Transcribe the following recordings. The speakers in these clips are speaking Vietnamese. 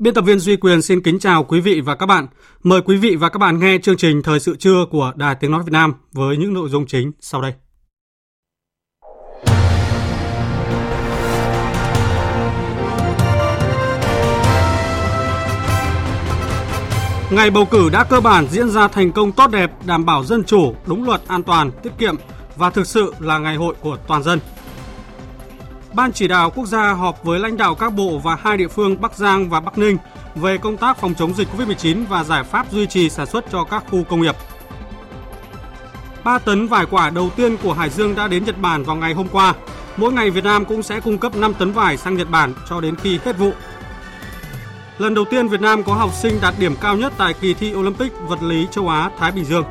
Biên tập viên Duy Quyền xin kính chào quý vị và các bạn. Mời quý vị và các bạn nghe chương trình Thời sự trưa của Đài Tiếng Nói Việt Nam với những nội dung chính sau đây. Ngày bầu cử đã cơ bản diễn ra thành công tốt đẹp, đảm bảo dân chủ, đúng luật, an toàn, tiết kiệm và thực sự là ngày hội của toàn dân. Ban chỉ đạo quốc gia họp với lãnh đạo các bộ và hai địa phương Bắc Giang và Bắc Ninh về công tác phòng chống dịch COVID-19 và giải pháp duy trì sản xuất cho các khu công nghiệp. 3 tấn vải quả đầu tiên của Hải Dương đã đến Nhật Bản vào ngày hôm qua. Mỗi ngày Việt Nam cũng sẽ cung cấp 5 tấn vải sang Nhật Bản cho đến khi hết vụ. Lần đầu tiên Việt Nam có học sinh đạt điểm cao nhất tại kỳ thi Olympic vật lý châu Á Thái Bình Dương.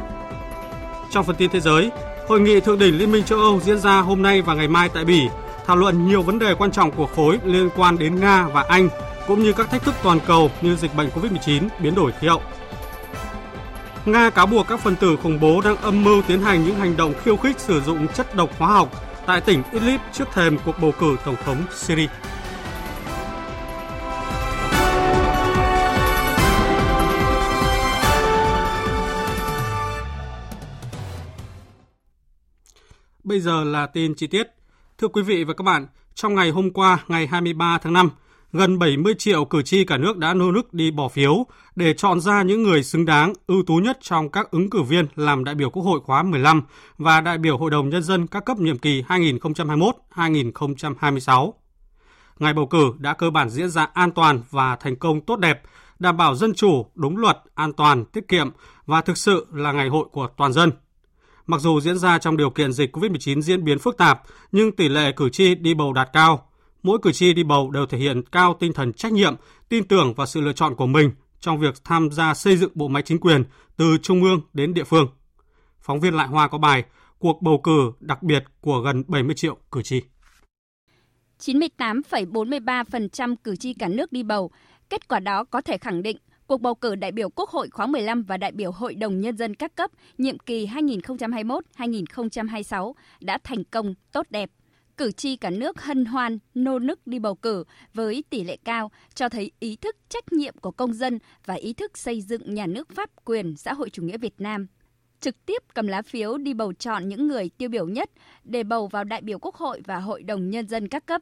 Trong phần tin thế giới, Hội nghị thượng đỉnh Liên minh châu Âu diễn ra hôm nay và ngày mai tại Bỉ thảo luận nhiều vấn đề quan trọng của khối liên quan đến Nga và Anh, cũng như các thách thức toàn cầu như dịch bệnh COVID-19, biến đổi khí hậu. Nga cáo buộc các phần tử khủng bố đang âm mưu tiến hành những hành động khiêu khích sử dụng chất độc hóa học tại tỉnh Idlib trước thềm cuộc bầu cử tổng thống Syria. Bây giờ là tin chi tiết. Thưa quý vị và các bạn, trong ngày hôm qua, ngày 23 tháng 5, gần 70 triệu cử tri cả nước đã nô nức đi bỏ phiếu để chọn ra những người xứng đáng, ưu tú nhất trong các ứng cử viên làm đại biểu Quốc hội khóa 15 và đại biểu Hội đồng Nhân dân các cấp nhiệm kỳ 2021-2026. Ngày bầu cử đã cơ bản diễn ra an toàn và thành công tốt đẹp, đảm bảo dân chủ, đúng luật, an toàn, tiết kiệm và thực sự là ngày hội của toàn dân – Mặc dù diễn ra trong điều kiện dịch COVID-19 diễn biến phức tạp, nhưng tỷ lệ cử tri đi bầu đạt cao. Mỗi cử tri đi bầu đều thể hiện cao tinh thần trách nhiệm, tin tưởng vào sự lựa chọn của mình trong việc tham gia xây dựng bộ máy chính quyền từ trung ương đến địa phương. Phóng viên Lại Hoa có bài Cuộc bầu cử đặc biệt của gần 70 triệu cử tri. 98,43% cử tri cả nước đi bầu. Kết quả đó có thể khẳng định Cuộc bầu cử đại biểu Quốc hội khóa 15 và đại biểu Hội đồng Nhân dân các cấp nhiệm kỳ 2021-2026 đã thành công tốt đẹp. Cử tri cả nước hân hoan, nô nức đi bầu cử với tỷ lệ cao, cho thấy ý thức trách nhiệm của công dân và ý thức xây dựng nhà nước pháp quyền xã hội chủ nghĩa Việt Nam trực tiếp cầm lá phiếu đi bầu chọn những người tiêu biểu nhất để bầu vào đại biểu Quốc hội và Hội đồng Nhân dân các cấp.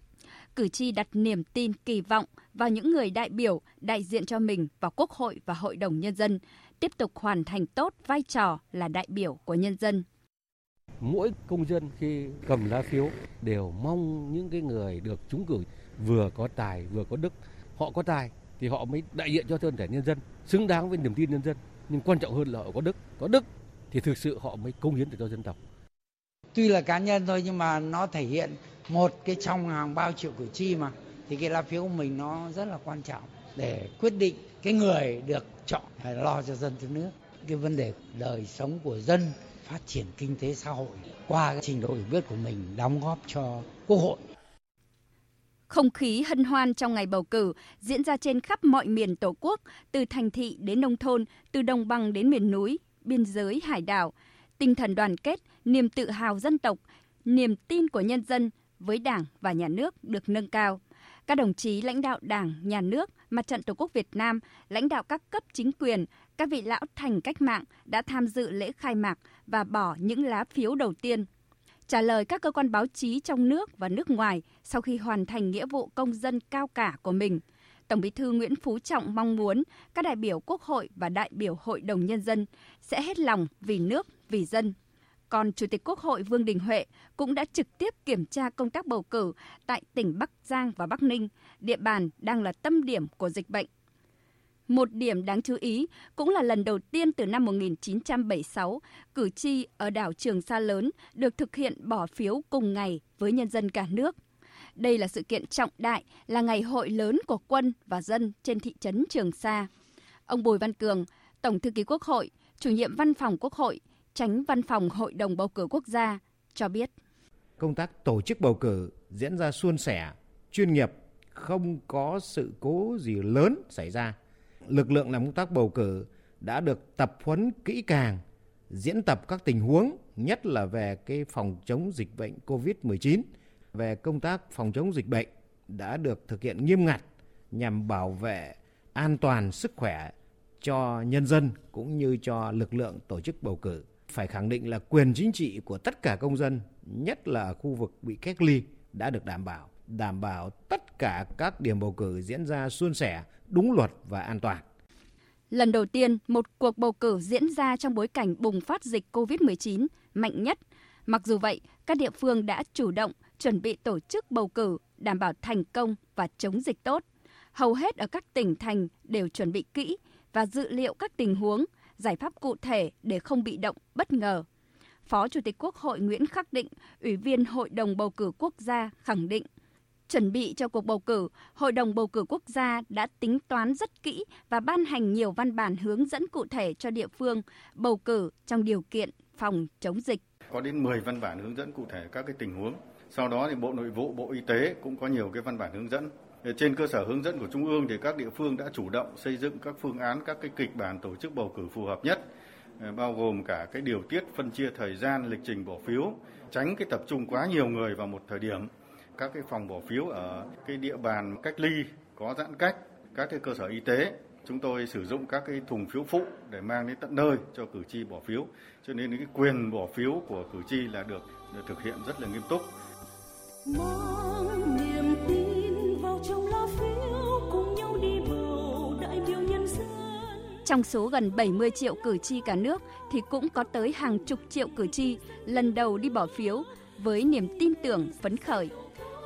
Cử tri đặt niềm tin kỳ vọng vào những người đại biểu đại diện cho mình vào Quốc hội và Hội đồng Nhân dân, tiếp tục hoàn thành tốt vai trò là đại biểu của nhân dân. Mỗi công dân khi cầm lá phiếu đều mong những cái người được trúng cử vừa có tài vừa có đức. Họ có tài thì họ mới đại diện cho thân thể nhân dân, xứng đáng với niềm tin nhân dân. Nhưng quan trọng hơn là họ có đức. Có đức thì thực sự họ mới công hiến được cho dân tộc. Tuy là cá nhân thôi nhưng mà nó thể hiện một cái trong hàng bao triệu cử tri mà thì cái lá phiếu của mình nó rất là quan trọng để quyết định cái người được chọn phải lo cho dân cho nước cái vấn đề đời sống của dân phát triển kinh tế xã hội qua cái trình độ hiểu biết của mình đóng góp cho quốc hội không khí hân hoan trong ngày bầu cử diễn ra trên khắp mọi miền Tổ quốc, từ thành thị đến nông thôn, từ đồng bằng đến miền núi, biên giới hải đảo. Tinh thần đoàn kết, niềm tự hào dân tộc, niềm tin của nhân dân với Đảng và Nhà nước được nâng cao. Các đồng chí lãnh đạo Đảng, Nhà nước, Mặt trận Tổ quốc Việt Nam, lãnh đạo các cấp chính quyền, các vị lão thành cách mạng đã tham dự lễ khai mạc và bỏ những lá phiếu đầu tiên. Trả lời các cơ quan báo chí trong nước và nước ngoài sau khi hoàn thành nghĩa vụ công dân cao cả của mình, Tổng Bí thư Nguyễn Phú Trọng mong muốn các đại biểu Quốc hội và đại biểu Hội đồng Nhân dân sẽ hết lòng vì nước, vì dân, còn Chủ tịch Quốc hội Vương Đình Huệ cũng đã trực tiếp kiểm tra công tác bầu cử tại tỉnh Bắc Giang và Bắc Ninh, địa bàn đang là tâm điểm của dịch bệnh. Một điểm đáng chú ý cũng là lần đầu tiên từ năm 1976, cử tri ở đảo Trường Sa lớn được thực hiện bỏ phiếu cùng ngày với nhân dân cả nước. Đây là sự kiện trọng đại, là ngày hội lớn của quân và dân trên thị trấn Trường Sa. Ông Bùi Văn Cường, Tổng thư ký Quốc hội, chủ nhiệm văn phòng Quốc hội, tránh văn phòng Hội đồng bầu cử quốc gia cho biết. Công tác tổ chức bầu cử diễn ra suôn sẻ, chuyên nghiệp, không có sự cố gì lớn xảy ra. Lực lượng làm công tác bầu cử đã được tập huấn kỹ càng, diễn tập các tình huống, nhất là về cái phòng chống dịch bệnh COVID-19, về công tác phòng chống dịch bệnh đã được thực hiện nghiêm ngặt nhằm bảo vệ an toàn sức khỏe cho nhân dân cũng như cho lực lượng tổ chức bầu cử. Phải khẳng định là quyền chính trị của tất cả công dân, nhất là ở khu vực bị cách ly đã được đảm bảo, đảm bảo tất cả các điểm bầu cử diễn ra suôn sẻ, đúng luật và an toàn. Lần đầu tiên, một cuộc bầu cử diễn ra trong bối cảnh bùng phát dịch COVID-19 mạnh nhất. Mặc dù vậy, các địa phương đã chủ động chuẩn bị tổ chức bầu cử đảm bảo thành công và chống dịch tốt. Hầu hết ở các tỉnh thành đều chuẩn bị kỹ và dự liệu các tình huống, giải pháp cụ thể để không bị động, bất ngờ. Phó Chủ tịch Quốc hội Nguyễn Khắc Định, Ủy viên Hội đồng bầu cử quốc gia khẳng định Chuẩn bị cho cuộc bầu cử, Hội đồng bầu cử quốc gia đã tính toán rất kỹ và ban hành nhiều văn bản hướng dẫn cụ thể cho địa phương bầu cử trong điều kiện phòng chống dịch. Có đến 10 văn bản hướng dẫn cụ thể các cái tình huống. Sau đó thì Bộ Nội vụ, Bộ Y tế cũng có nhiều cái văn bản hướng dẫn. Ờ, trên cơ sở hướng dẫn của Trung ương thì các địa phương đã chủ động xây dựng các phương án, các cái kịch bản tổ chức bầu cử phù hợp nhất ờ, bao gồm cả cái điều tiết phân chia thời gian lịch trình bỏ phiếu, tránh cái tập trung quá nhiều người vào một thời điểm các cái phòng bỏ phiếu ở cái địa bàn cách ly có giãn cách, các cái cơ sở y tế chúng tôi sử dụng các cái thùng phiếu phụ để mang đến tận nơi cho cử tri bỏ phiếu. Cho nên cái quyền bỏ phiếu của cử tri là được, được thực hiện rất là nghiêm túc. Trong số gần 70 triệu cử tri cả nước thì cũng có tới hàng chục triệu cử tri lần đầu đi bỏ phiếu với niềm tin tưởng phấn khởi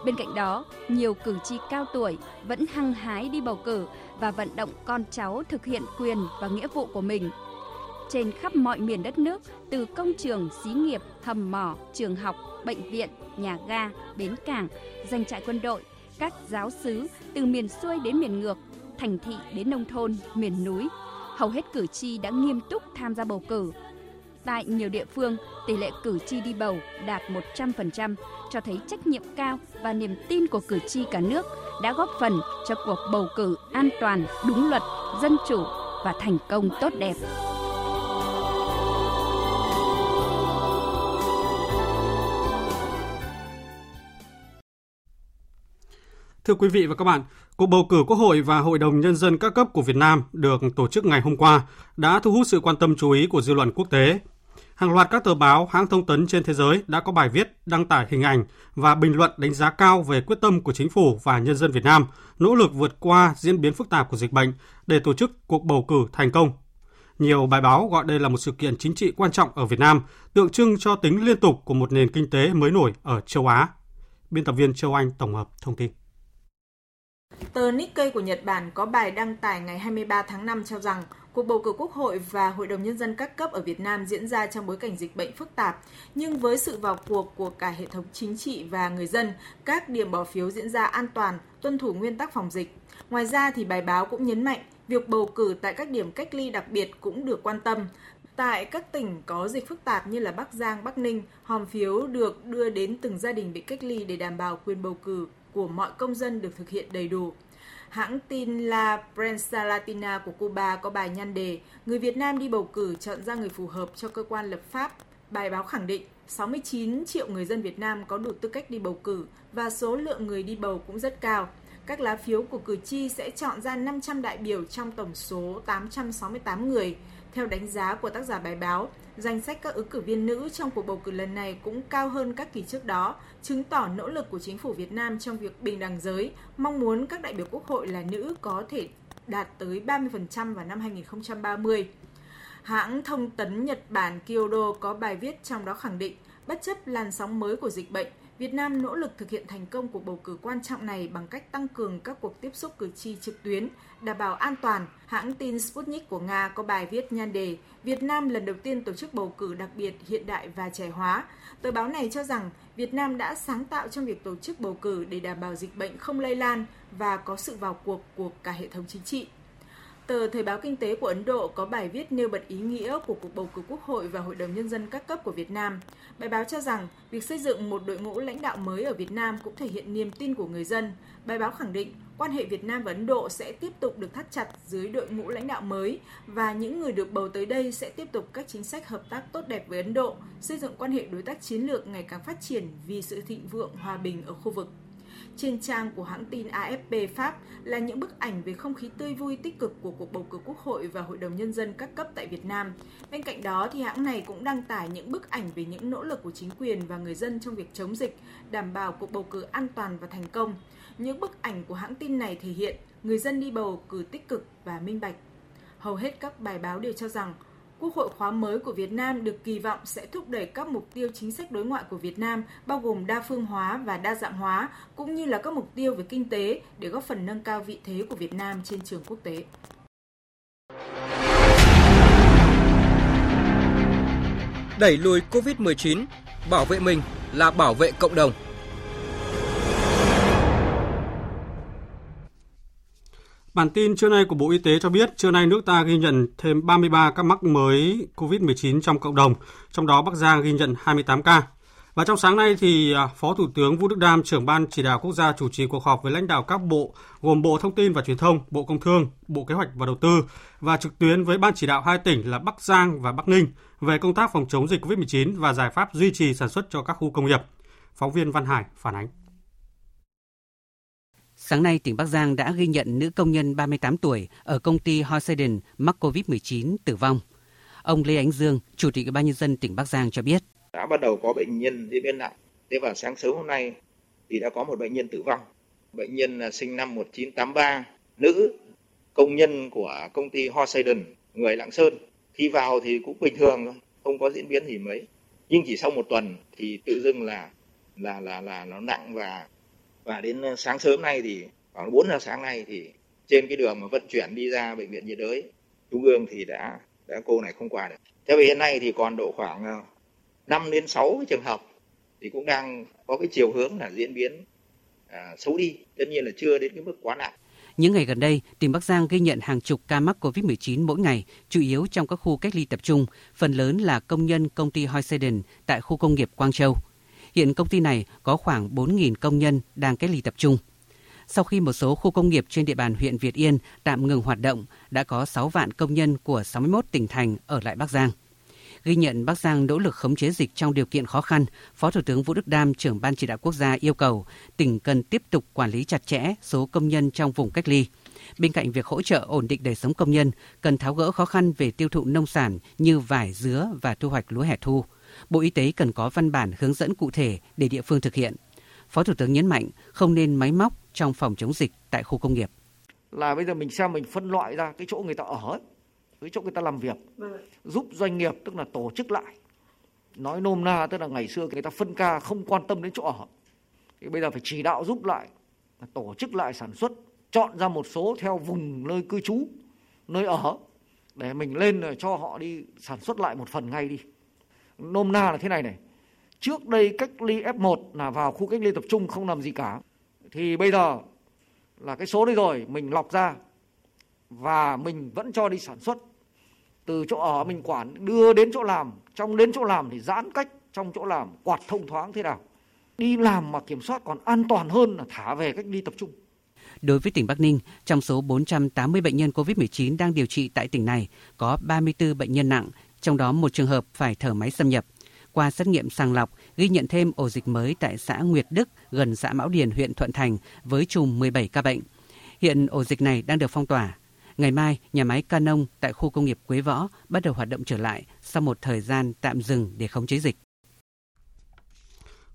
Bên cạnh đó, nhiều cử tri cao tuổi vẫn hăng hái đi bầu cử và vận động con cháu thực hiện quyền và nghĩa vụ của mình. Trên khắp mọi miền đất nước, từ công trường, xí nghiệp, hầm mỏ, trường học, bệnh viện, nhà ga, bến cảng, doanh trại quân đội, các giáo sứ từ miền xuôi đến miền ngược, thành thị đến nông thôn, miền núi, hầu hết cử tri đã nghiêm túc tham gia bầu cử Tại nhiều địa phương, tỷ lệ cử tri đi bầu đạt 100%, cho thấy trách nhiệm cao và niềm tin của cử tri cả nước đã góp phần cho cuộc bầu cử an toàn, đúng luật, dân chủ và thành công tốt đẹp. Thưa quý vị và các bạn, cuộc bầu cử Quốc hội và Hội đồng Nhân dân các cấp của Việt Nam được tổ chức ngày hôm qua đã thu hút sự quan tâm chú ý của dư luận quốc tế Hàng loạt các tờ báo, hãng thông tấn trên thế giới đã có bài viết, đăng tải hình ảnh và bình luận đánh giá cao về quyết tâm của chính phủ và nhân dân Việt Nam nỗ lực vượt qua diễn biến phức tạp của dịch bệnh để tổ chức cuộc bầu cử thành công. Nhiều bài báo gọi đây là một sự kiện chính trị quan trọng ở Việt Nam, tượng trưng cho tính liên tục của một nền kinh tế mới nổi ở châu Á. Biên tập viên Châu Anh tổng hợp thông tin. Tờ Nikkei của Nhật Bản có bài đăng tải ngày 23 tháng 5 cho rằng cuộc bầu cử Quốc hội và Hội đồng Nhân dân các cấp ở Việt Nam diễn ra trong bối cảnh dịch bệnh phức tạp, nhưng với sự vào cuộc của cả hệ thống chính trị và người dân, các điểm bỏ phiếu diễn ra an toàn, tuân thủ nguyên tắc phòng dịch. Ngoài ra thì bài báo cũng nhấn mạnh việc bầu cử tại các điểm cách ly đặc biệt cũng được quan tâm. Tại các tỉnh có dịch phức tạp như là Bắc Giang, Bắc Ninh, hòm phiếu được đưa đến từng gia đình bị cách ly để đảm bảo quyền bầu cử của mọi công dân được thực hiện đầy đủ. Hãng tin La Prensa Latina của Cuba có bài nhan đề Người Việt Nam đi bầu cử chọn ra người phù hợp cho cơ quan lập pháp. Bài báo khẳng định 69 triệu người dân Việt Nam có đủ tư cách đi bầu cử và số lượng người đi bầu cũng rất cao. Các lá phiếu của cử tri sẽ chọn ra 500 đại biểu trong tổng số 868 người. Theo đánh giá của tác giả bài báo, danh sách các ứng cử viên nữ trong cuộc bầu cử lần này cũng cao hơn các kỳ trước đó, chứng tỏ nỗ lực của chính phủ Việt Nam trong việc bình đẳng giới, mong muốn các đại biểu quốc hội là nữ có thể đạt tới 30% vào năm 2030. Hãng thông tấn Nhật Bản Kyodo có bài viết trong đó khẳng định, bất chấp làn sóng mới của dịch bệnh, Việt Nam nỗ lực thực hiện thành công cuộc bầu cử quan trọng này bằng cách tăng cường các cuộc tiếp xúc cử tri trực tuyến, đảm bảo an toàn. Hãng tin Sputnik của Nga có bài viết nhan đề Việt Nam lần đầu tiên tổ chức bầu cử đặc biệt hiện đại và trẻ hóa. Tờ báo này cho rằng Việt Nam đã sáng tạo trong việc tổ chức bầu cử để đảm bảo dịch bệnh không lây lan và có sự vào cuộc của cả hệ thống chính trị. Tờ Thời báo Kinh tế của Ấn Độ có bài viết nêu bật ý nghĩa của cuộc bầu cử quốc hội và hội đồng nhân dân các cấp của Việt Nam. Bài báo cho rằng việc xây dựng một đội ngũ lãnh đạo mới ở Việt Nam cũng thể hiện niềm tin của người dân. Bài báo khẳng định quan hệ Việt Nam và Ấn Độ sẽ tiếp tục được thắt chặt dưới đội ngũ lãnh đạo mới và những người được bầu tới đây sẽ tiếp tục các chính sách hợp tác tốt đẹp với Ấn Độ, xây dựng quan hệ đối tác chiến lược ngày càng phát triển vì sự thịnh vượng hòa bình ở khu vực. Trên trang của hãng tin AFP Pháp là những bức ảnh về không khí tươi vui tích cực của cuộc bầu cử quốc hội và hội đồng nhân dân các cấp tại Việt Nam. Bên cạnh đó thì hãng này cũng đăng tải những bức ảnh về những nỗ lực của chính quyền và người dân trong việc chống dịch, đảm bảo cuộc bầu cử an toàn và thành công. Những bức ảnh của hãng tin này thể hiện người dân đi bầu cử tích cực và minh bạch. Hầu hết các bài báo đều cho rằng Quốc hội khóa mới của Việt Nam được kỳ vọng sẽ thúc đẩy các mục tiêu chính sách đối ngoại của Việt Nam, bao gồm đa phương hóa và đa dạng hóa, cũng như là các mục tiêu về kinh tế để góp phần nâng cao vị thế của Việt Nam trên trường quốc tế. Đẩy lùi COVID-19, bảo vệ mình là bảo vệ cộng đồng. Bản tin trưa nay của Bộ Y tế cho biết, trưa nay nước ta ghi nhận thêm 33 ca mắc mới COVID-19 trong cộng đồng, trong đó Bắc Giang ghi nhận 28 ca. Và trong sáng nay thì à, Phó Thủ tướng Vũ Đức Đam, trưởng ban chỉ đạo quốc gia chủ trì cuộc họp với lãnh đạo các bộ gồm Bộ Thông tin và Truyền thông, Bộ Công Thương, Bộ Kế hoạch và Đầu tư và trực tuyến với ban chỉ đạo hai tỉnh là Bắc Giang và Bắc Ninh về công tác phòng chống dịch COVID-19 và giải pháp duy trì sản xuất cho các khu công nghiệp. Phóng viên Văn Hải phản ánh. Sáng nay, tỉnh Bắc Giang đã ghi nhận nữ công nhân 38 tuổi ở công ty Hoseiden mắc COVID-19 tử vong. Ông Lê Ánh Dương, Chủ tịch Ủy ban nhân dân tỉnh Bắc Giang cho biết: Đã bắt đầu có bệnh nhân diễn biến nặng. Thế vào sáng sớm hôm nay thì đã có một bệnh nhân tử vong. Bệnh nhân là sinh năm 1983, nữ công nhân của công ty Hoseiden, người Lạng Sơn. Khi vào thì cũng bình thường thôi, không có diễn biến gì mấy. Nhưng chỉ sau một tuần thì tự dưng là là là là nó nặng và và đến ờ, sáng sớm nay thì khoảng 4 giờ sáng nay thì trên cái đường mà vận chuyển đi ra bệnh viện nhiệt đới trung ương thì đã đã cô này không qua được. Thế vì hiện nay thì còn độ khoảng ờ, 5 đến 6 cái trường hợp thì cũng đang có cái chiều hướng là diễn biến à, xấu đi, tất nhiên là chưa đến cái mức quá nặng. Những ngày gần đây, tỉnh Bắc Giang ghi nhận hàng chục ca mắc COVID-19 mỗi ngày, chủ yếu trong các khu cách ly tập trung, phần lớn là công nhân công ty Hoyseden tại khu công nghiệp Quang Châu. Hiện công ty này có khoảng 4.000 công nhân đang cách ly tập trung. Sau khi một số khu công nghiệp trên địa bàn huyện Việt Yên tạm ngừng hoạt động, đã có 6 vạn công nhân của 61 tỉnh thành ở lại Bắc Giang. Ghi nhận Bắc Giang nỗ lực khống chế dịch trong điều kiện khó khăn, Phó Thủ tướng Vũ Đức Đam, trưởng Ban chỉ đạo quốc gia yêu cầu tỉnh cần tiếp tục quản lý chặt chẽ số công nhân trong vùng cách ly. Bên cạnh việc hỗ trợ ổn định đời sống công nhân, cần tháo gỡ khó khăn về tiêu thụ nông sản như vải, dứa và thu hoạch lúa hè thu. Bộ Y tế cần có văn bản hướng dẫn cụ thể để địa phương thực hiện. Phó Thủ tướng nhấn mạnh không nên máy móc trong phòng chống dịch tại khu công nghiệp. Là bây giờ mình xem mình phân loại ra cái chỗ người ta ở, cái chỗ người ta làm việc, giúp doanh nghiệp tức là tổ chức lại. Nói nôm na tức là ngày xưa người ta phân ca không quan tâm đến chỗ ở. Thì bây giờ phải chỉ đạo giúp lại, tổ chức lại sản xuất, chọn ra một số theo vùng nơi cư trú, nơi ở để mình lên cho họ đi sản xuất lại một phần ngay đi nôm na là thế này này. Trước đây cách ly F1 là vào khu cách ly tập trung không làm gì cả. Thì bây giờ là cái số đấy rồi mình lọc ra và mình vẫn cho đi sản xuất. Từ chỗ ở mình quản đưa đến chỗ làm. Trong đến chỗ làm thì giãn cách trong chỗ làm quạt thông thoáng thế nào. Đi làm mà kiểm soát còn an toàn hơn là thả về cách ly tập trung. Đối với tỉnh Bắc Ninh, trong số 480 bệnh nhân COVID-19 đang điều trị tại tỉnh này, có 34 bệnh nhân nặng, trong đó một trường hợp phải thở máy xâm nhập. Qua xét nghiệm sàng lọc, ghi nhận thêm ổ dịch mới tại xã Nguyệt Đức, gần xã Mão Điền, huyện Thuận Thành, với chùm 17 ca bệnh. Hiện ổ dịch này đang được phong tỏa. Ngày mai, nhà máy Canon tại khu công nghiệp Quế Võ bắt đầu hoạt động trở lại sau một thời gian tạm dừng để khống chế dịch.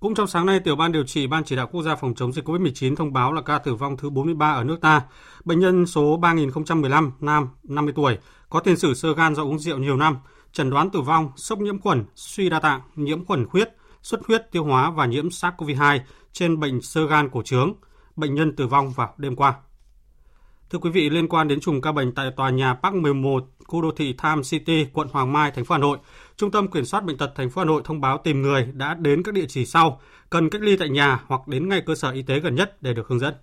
Cũng trong sáng nay, tiểu ban điều trị Ban chỉ đạo quốc gia phòng chống dịch COVID-19 thông báo là ca tử vong thứ 43 ở nước ta. Bệnh nhân số 3015, nam, 50 tuổi, có tiền sử sơ gan do uống rượu nhiều năm, chẩn đoán tử vong, sốc nhiễm khuẩn, suy đa tạng, nhiễm khuẩn huyết, xuất huyết tiêu hóa và nhiễm SARS-CoV-2 trên bệnh sơ gan cổ trướng. Bệnh nhân tử vong vào đêm qua. Thưa quý vị, liên quan đến chùm ca bệnh tại tòa nhà Park 11, khu đô thị tham City, quận Hoàng Mai, thành phố Hà Nội, Trung tâm Kiểm soát bệnh tật thành phố Hà Nội thông báo tìm người đã đến các địa chỉ sau, cần cách ly tại nhà hoặc đến ngay cơ sở y tế gần nhất để được hướng dẫn.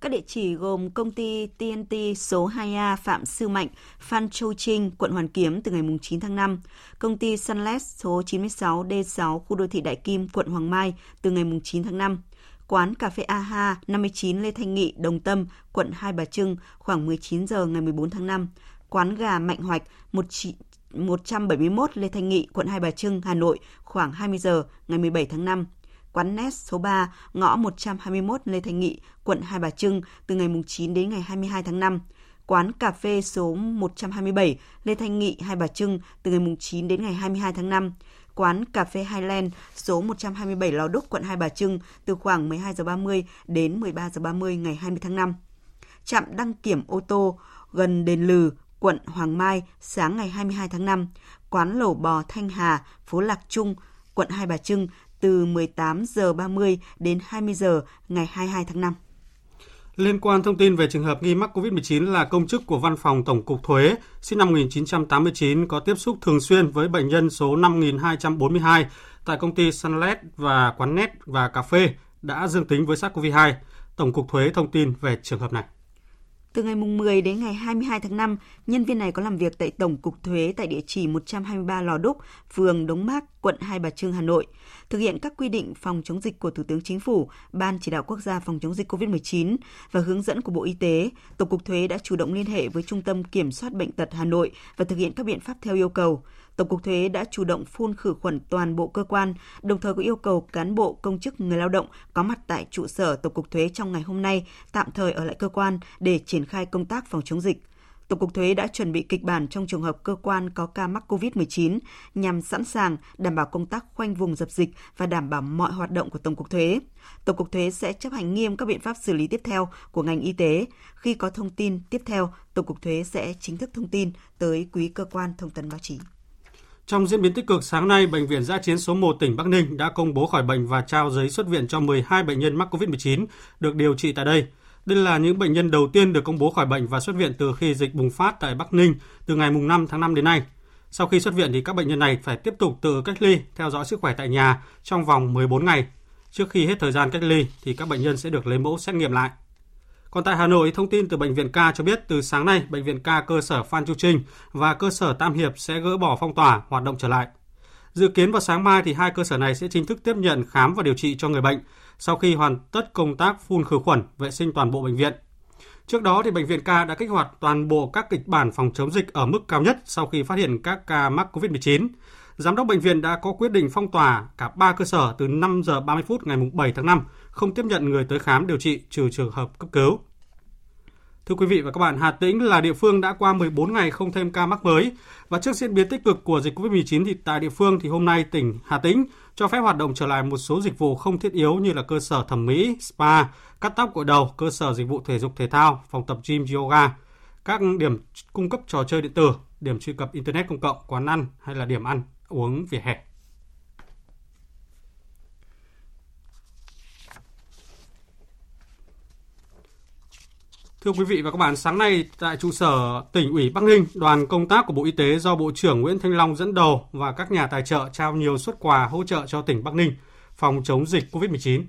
Các địa chỉ gồm công ty TNT số 2A Phạm Sư Mạnh, Phan Châu Trinh, quận Hoàn Kiếm từ ngày 9 tháng 5, công ty Sunless số 96 D6 khu đô thị Đại Kim, quận Hoàng Mai từ ngày 9 tháng 5, quán cà phê AHA 59 Lê Thanh Nghị, Đồng Tâm, quận Hai Bà Trưng khoảng 19 giờ ngày 14 tháng 5, quán gà Mạnh Hoạch 171 Lê Thanh Nghị, quận Hai Bà Trưng, Hà Nội khoảng 20 giờ ngày 17 tháng 5, quán Nest số 3, ngõ 121 Lê Thanh Nghị, quận Hai Bà Trưng từ ngày 9 đến ngày 22 tháng 5. Quán cà phê số 127 Lê Thanh Nghị, Hai Bà Trưng từ ngày 9 đến ngày 22 tháng 5. Quán cà phê Highland số 127 Lò Đúc, quận Hai Bà Trưng từ khoảng 12 giờ 30 đến 13 giờ 30 ngày 20 tháng 5. Trạm đăng kiểm ô tô gần đền Lừ, quận Hoàng Mai sáng ngày 22 tháng 5, quán lẩu bò Thanh Hà, phố Lạc Trung, quận Hai Bà Trưng từ 18 giờ 30 đến 20 giờ ngày 22 tháng 5. Liên quan thông tin về trường hợp nghi mắc COVID-19 là công chức của Văn phòng Tổng cục Thuế, sinh năm 1989 có tiếp xúc thường xuyên với bệnh nhân số 5242 tại công ty Sunlet và quán net và cà phê đã dương tính với SARS-CoV-2. Tổng cục Thuế thông tin về trường hợp này. Từ ngày 10 đến ngày 22 tháng 5, nhân viên này có làm việc tại Tổng cục Thuế tại địa chỉ 123 Lò Đúc, phường Đống Mác, quận Hai Bà Trưng, Hà Nội, thực hiện các quy định phòng chống dịch của Thủ tướng Chính phủ, Ban chỉ đạo quốc gia phòng chống dịch COVID-19 và hướng dẫn của Bộ Y tế, Tổng cục Thuế đã chủ động liên hệ với Trung tâm Kiểm soát bệnh tật Hà Nội và thực hiện các biện pháp theo yêu cầu. Tổng cục Thuế đã chủ động phun khử khuẩn toàn bộ cơ quan, đồng thời có yêu cầu cán bộ, công chức, người lao động có mặt tại trụ sở Tổng cục Thuế trong ngày hôm nay tạm thời ở lại cơ quan để triển khai công tác phòng chống dịch. Tổng cục Thuế đã chuẩn bị kịch bản trong trường hợp cơ quan có ca mắc COVID-19 nhằm sẵn sàng đảm bảo công tác khoanh vùng dập dịch và đảm bảo mọi hoạt động của Tổng cục Thuế. Tổng cục Thuế sẽ chấp hành nghiêm các biện pháp xử lý tiếp theo của ngành y tế. Khi có thông tin tiếp theo, Tổng cục Thuế sẽ chính thức thông tin tới quý cơ quan thông tấn báo chí. Trong diễn biến tích cực, sáng nay, Bệnh viện Giã chiến số 1 tỉnh Bắc Ninh đã công bố khỏi bệnh và trao giấy xuất viện cho 12 bệnh nhân mắc COVID-19 được điều trị tại đây. Đây là những bệnh nhân đầu tiên được công bố khỏi bệnh và xuất viện từ khi dịch bùng phát tại Bắc Ninh từ ngày 5 tháng 5 đến nay. Sau khi xuất viện thì các bệnh nhân này phải tiếp tục tự cách ly, theo dõi sức khỏe tại nhà trong vòng 14 ngày. Trước khi hết thời gian cách ly thì các bệnh nhân sẽ được lấy mẫu xét nghiệm lại. Còn tại Hà Nội, thông tin từ Bệnh viện Ca cho biết từ sáng nay, Bệnh viện Ca cơ sở Phan Chu Trinh và cơ sở Tam Hiệp sẽ gỡ bỏ phong tỏa, hoạt động trở lại. Dự kiến vào sáng mai thì hai cơ sở này sẽ chính thức tiếp nhận khám và điều trị cho người bệnh sau khi hoàn tất công tác phun khử khuẩn, vệ sinh toàn bộ bệnh viện. Trước đó thì bệnh viện Ca đã kích hoạt toàn bộ các kịch bản phòng chống dịch ở mức cao nhất sau khi phát hiện các ca mắc COVID-19. Giám đốc bệnh viện đã có quyết định phong tỏa cả 3 cơ sở từ 5 giờ 30 phút ngày 7 tháng 5, không tiếp nhận người tới khám điều trị trừ trường hợp cấp cứu. Thưa quý vị và các bạn, Hà Tĩnh là địa phương đã qua 14 ngày không thêm ca mắc mới và trước diễn biến tích cực của dịch Covid-19 thì tại địa phương thì hôm nay tỉnh Hà Tĩnh cho phép hoạt động trở lại một số dịch vụ không thiết yếu như là cơ sở thẩm mỹ, spa, cắt tóc gội đầu, cơ sở dịch vụ thể dục thể thao, phòng tập gym yoga, các điểm cung cấp trò chơi điện tử, điểm truy cập internet công cộng, quán ăn hay là điểm ăn uống vỉa hè. Thưa quý vị và các bạn, sáng nay tại trụ sở tỉnh ủy Bắc Ninh, đoàn công tác của Bộ Y tế do Bộ trưởng Nguyễn Thanh Long dẫn đầu và các nhà tài trợ trao nhiều xuất quà hỗ trợ cho tỉnh Bắc Ninh phòng chống dịch COVID-19.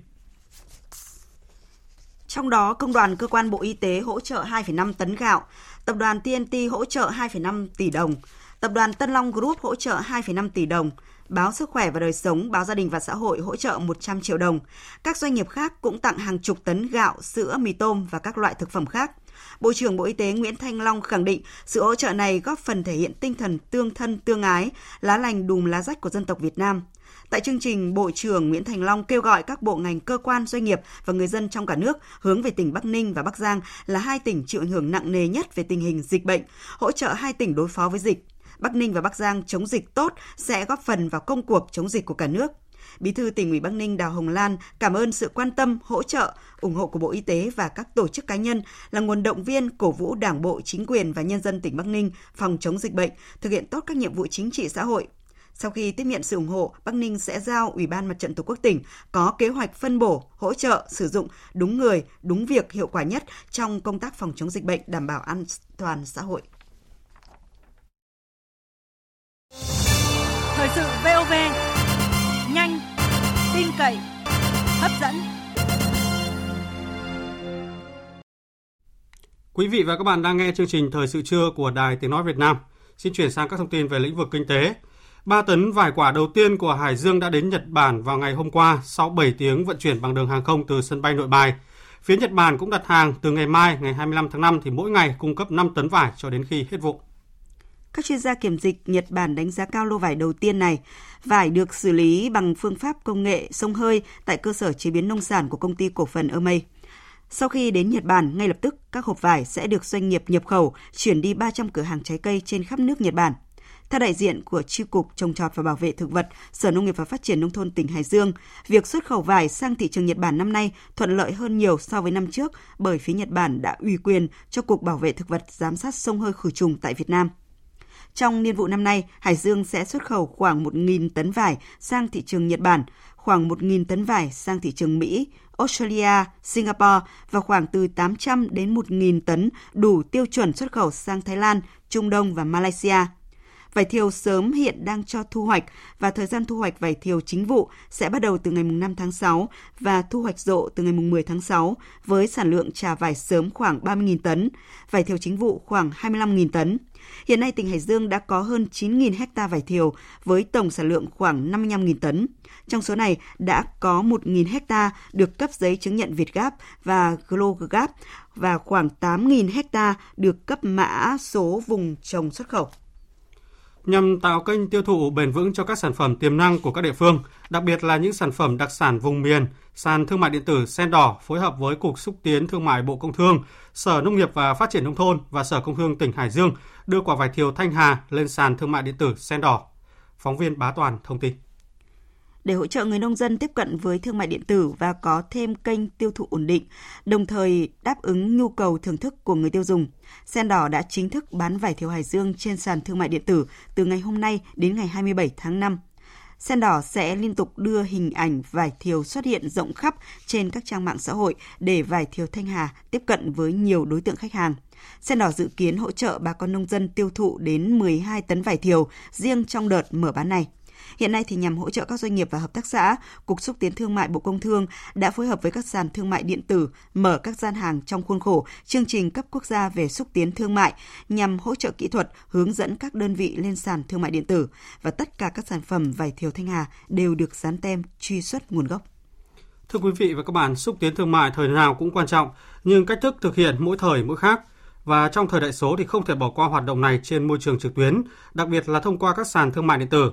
Trong đó, Công đoàn Cơ quan Bộ Y tế hỗ trợ 2,5 tấn gạo, Tập đoàn TNT hỗ trợ 2,5 tỷ đồng, Tập đoàn Tân Long Group hỗ trợ 2,5 tỷ đồng, Báo Sức khỏe và Đời sống, Báo Gia đình và Xã hội hỗ trợ 100 triệu đồng. Các doanh nghiệp khác cũng tặng hàng chục tấn gạo, sữa, mì tôm và các loại thực phẩm khác. Bộ trưởng Bộ Y tế Nguyễn Thanh Long khẳng định sự hỗ trợ này góp phần thể hiện tinh thần tương thân tương ái, lá lành đùm lá rách của dân tộc Việt Nam. Tại chương trình, Bộ trưởng Nguyễn Thành Long kêu gọi các bộ ngành, cơ quan, doanh nghiệp và người dân trong cả nước hướng về tỉnh Bắc Ninh và Bắc Giang là hai tỉnh chịu ảnh hưởng nặng nề nhất về tình hình dịch bệnh, hỗ trợ hai tỉnh đối phó với dịch. Bắc Ninh và Bắc Giang chống dịch tốt sẽ góp phần vào công cuộc chống dịch của cả nước. Bí thư tỉnh ủy Bắc Ninh Đào Hồng Lan cảm ơn sự quan tâm, hỗ trợ, ủng hộ của Bộ Y tế và các tổ chức cá nhân là nguồn động viên cổ vũ Đảng bộ, chính quyền và nhân dân tỉnh Bắc Ninh phòng chống dịch bệnh, thực hiện tốt các nhiệm vụ chính trị xã hội, sau khi tiếp nhận sự ủng hộ, Bắc Ninh sẽ giao Ủy ban Mặt trận Tổ quốc tỉnh có kế hoạch phân bổ, hỗ trợ sử dụng đúng người, đúng việc hiệu quả nhất trong công tác phòng chống dịch bệnh đảm bảo an toàn xã hội. Sự VOV nhanh, tin cậy, hấp dẫn. Quý vị và các bạn đang nghe chương trình Thời sự trưa của Đài Tiếng Nói Việt Nam. Xin chuyển sang các thông tin về lĩnh vực kinh tế. 3 tấn vải quả đầu tiên của Hải Dương đã đến Nhật Bản vào ngày hôm qua sau 7 tiếng vận chuyển bằng đường hàng không từ sân bay nội bài. Phía Nhật Bản cũng đặt hàng từ ngày mai, ngày 25 tháng 5 thì mỗi ngày cung cấp 5 tấn vải cho đến khi hết vụ. Các chuyên gia kiểm dịch Nhật Bản đánh giá cao lô vải đầu tiên này. Vải được xử lý bằng phương pháp công nghệ sông hơi tại cơ sở chế biến nông sản của công ty cổ phần Ermei. Sau khi đến Nhật Bản, ngay lập tức các hộp vải sẽ được doanh nghiệp nhập khẩu chuyển đi 300 cửa hàng trái cây trên khắp nước Nhật Bản. Theo đại diện của chi Cục Trồng trọt và Bảo vệ Thực vật, Sở Nông nghiệp và Phát triển Nông thôn tỉnh Hải Dương, việc xuất khẩu vải sang thị trường Nhật Bản năm nay thuận lợi hơn nhiều so với năm trước bởi phía Nhật Bản đã ủy quyền cho Cục Bảo vệ Thực vật giám sát sông hơi khử trùng tại Việt Nam. Trong niên vụ năm nay, Hải Dương sẽ xuất khẩu khoảng 1.000 tấn vải sang thị trường Nhật Bản, khoảng 1.000 tấn vải sang thị trường Mỹ, Australia, Singapore và khoảng từ 800 đến 1.000 tấn đủ tiêu chuẩn xuất khẩu sang Thái Lan, Trung Đông và Malaysia. Vải thiều sớm hiện đang cho thu hoạch và thời gian thu hoạch vải thiều chính vụ sẽ bắt đầu từ ngày 5 tháng 6 và thu hoạch rộ từ ngày 10 tháng 6 với sản lượng trà vải sớm khoảng 30.000 tấn, vải thiều chính vụ khoảng 25.000 tấn. Hiện nay tỉnh Hải Dương đã có hơn 9.000 hecta vải thiều với tổng sản lượng khoảng 55.000 tấn. Trong số này đã có 1.000 hecta được cấp giấy chứng nhận Việt Gap và Global và khoảng 8.000 hecta được cấp mã số vùng trồng xuất khẩu nhằm tạo kênh tiêu thụ bền vững cho các sản phẩm tiềm năng của các địa phương, đặc biệt là những sản phẩm đặc sản vùng miền. Sàn Thương mại điện tử Sen Đỏ phối hợp với Cục Xúc tiến Thương mại Bộ Công Thương, Sở Nông nghiệp và Phát triển Nông thôn và Sở Công Thương tỉnh Hải Dương đưa quả vải thiều Thanh Hà lên sàn Thương mại điện tử Sen Đỏ. Phóng viên Bá Toàn thông tin để hỗ trợ người nông dân tiếp cận với thương mại điện tử và có thêm kênh tiêu thụ ổn định, đồng thời đáp ứng nhu cầu thưởng thức của người tiêu dùng. Sen đỏ đã chính thức bán vải thiều Hải Dương trên sàn thương mại điện tử từ ngày hôm nay đến ngày 27 tháng 5. Sen đỏ sẽ liên tục đưa hình ảnh vải thiều xuất hiện rộng khắp trên các trang mạng xã hội để vải thiều Thanh Hà tiếp cận với nhiều đối tượng khách hàng. Sen đỏ dự kiến hỗ trợ bà con nông dân tiêu thụ đến 12 tấn vải thiều riêng trong đợt mở bán này. Hiện nay thì nhằm hỗ trợ các doanh nghiệp và hợp tác xã, Cục xúc tiến thương mại Bộ Công Thương đã phối hợp với các sàn thương mại điện tử mở các gian hàng trong khuôn khổ chương trình cấp quốc gia về xúc tiến thương mại nhằm hỗ trợ kỹ thuật hướng dẫn các đơn vị lên sàn thương mại điện tử và tất cả các sản phẩm vải thiều Thanh Hà đều được dán tem truy xuất nguồn gốc. Thưa quý vị và các bạn, xúc tiến thương mại thời nào cũng quan trọng, nhưng cách thức thực hiện mỗi thời mỗi khác. Và trong thời đại số thì không thể bỏ qua hoạt động này trên môi trường trực tuyến, đặc biệt là thông qua các sàn thương mại điện tử.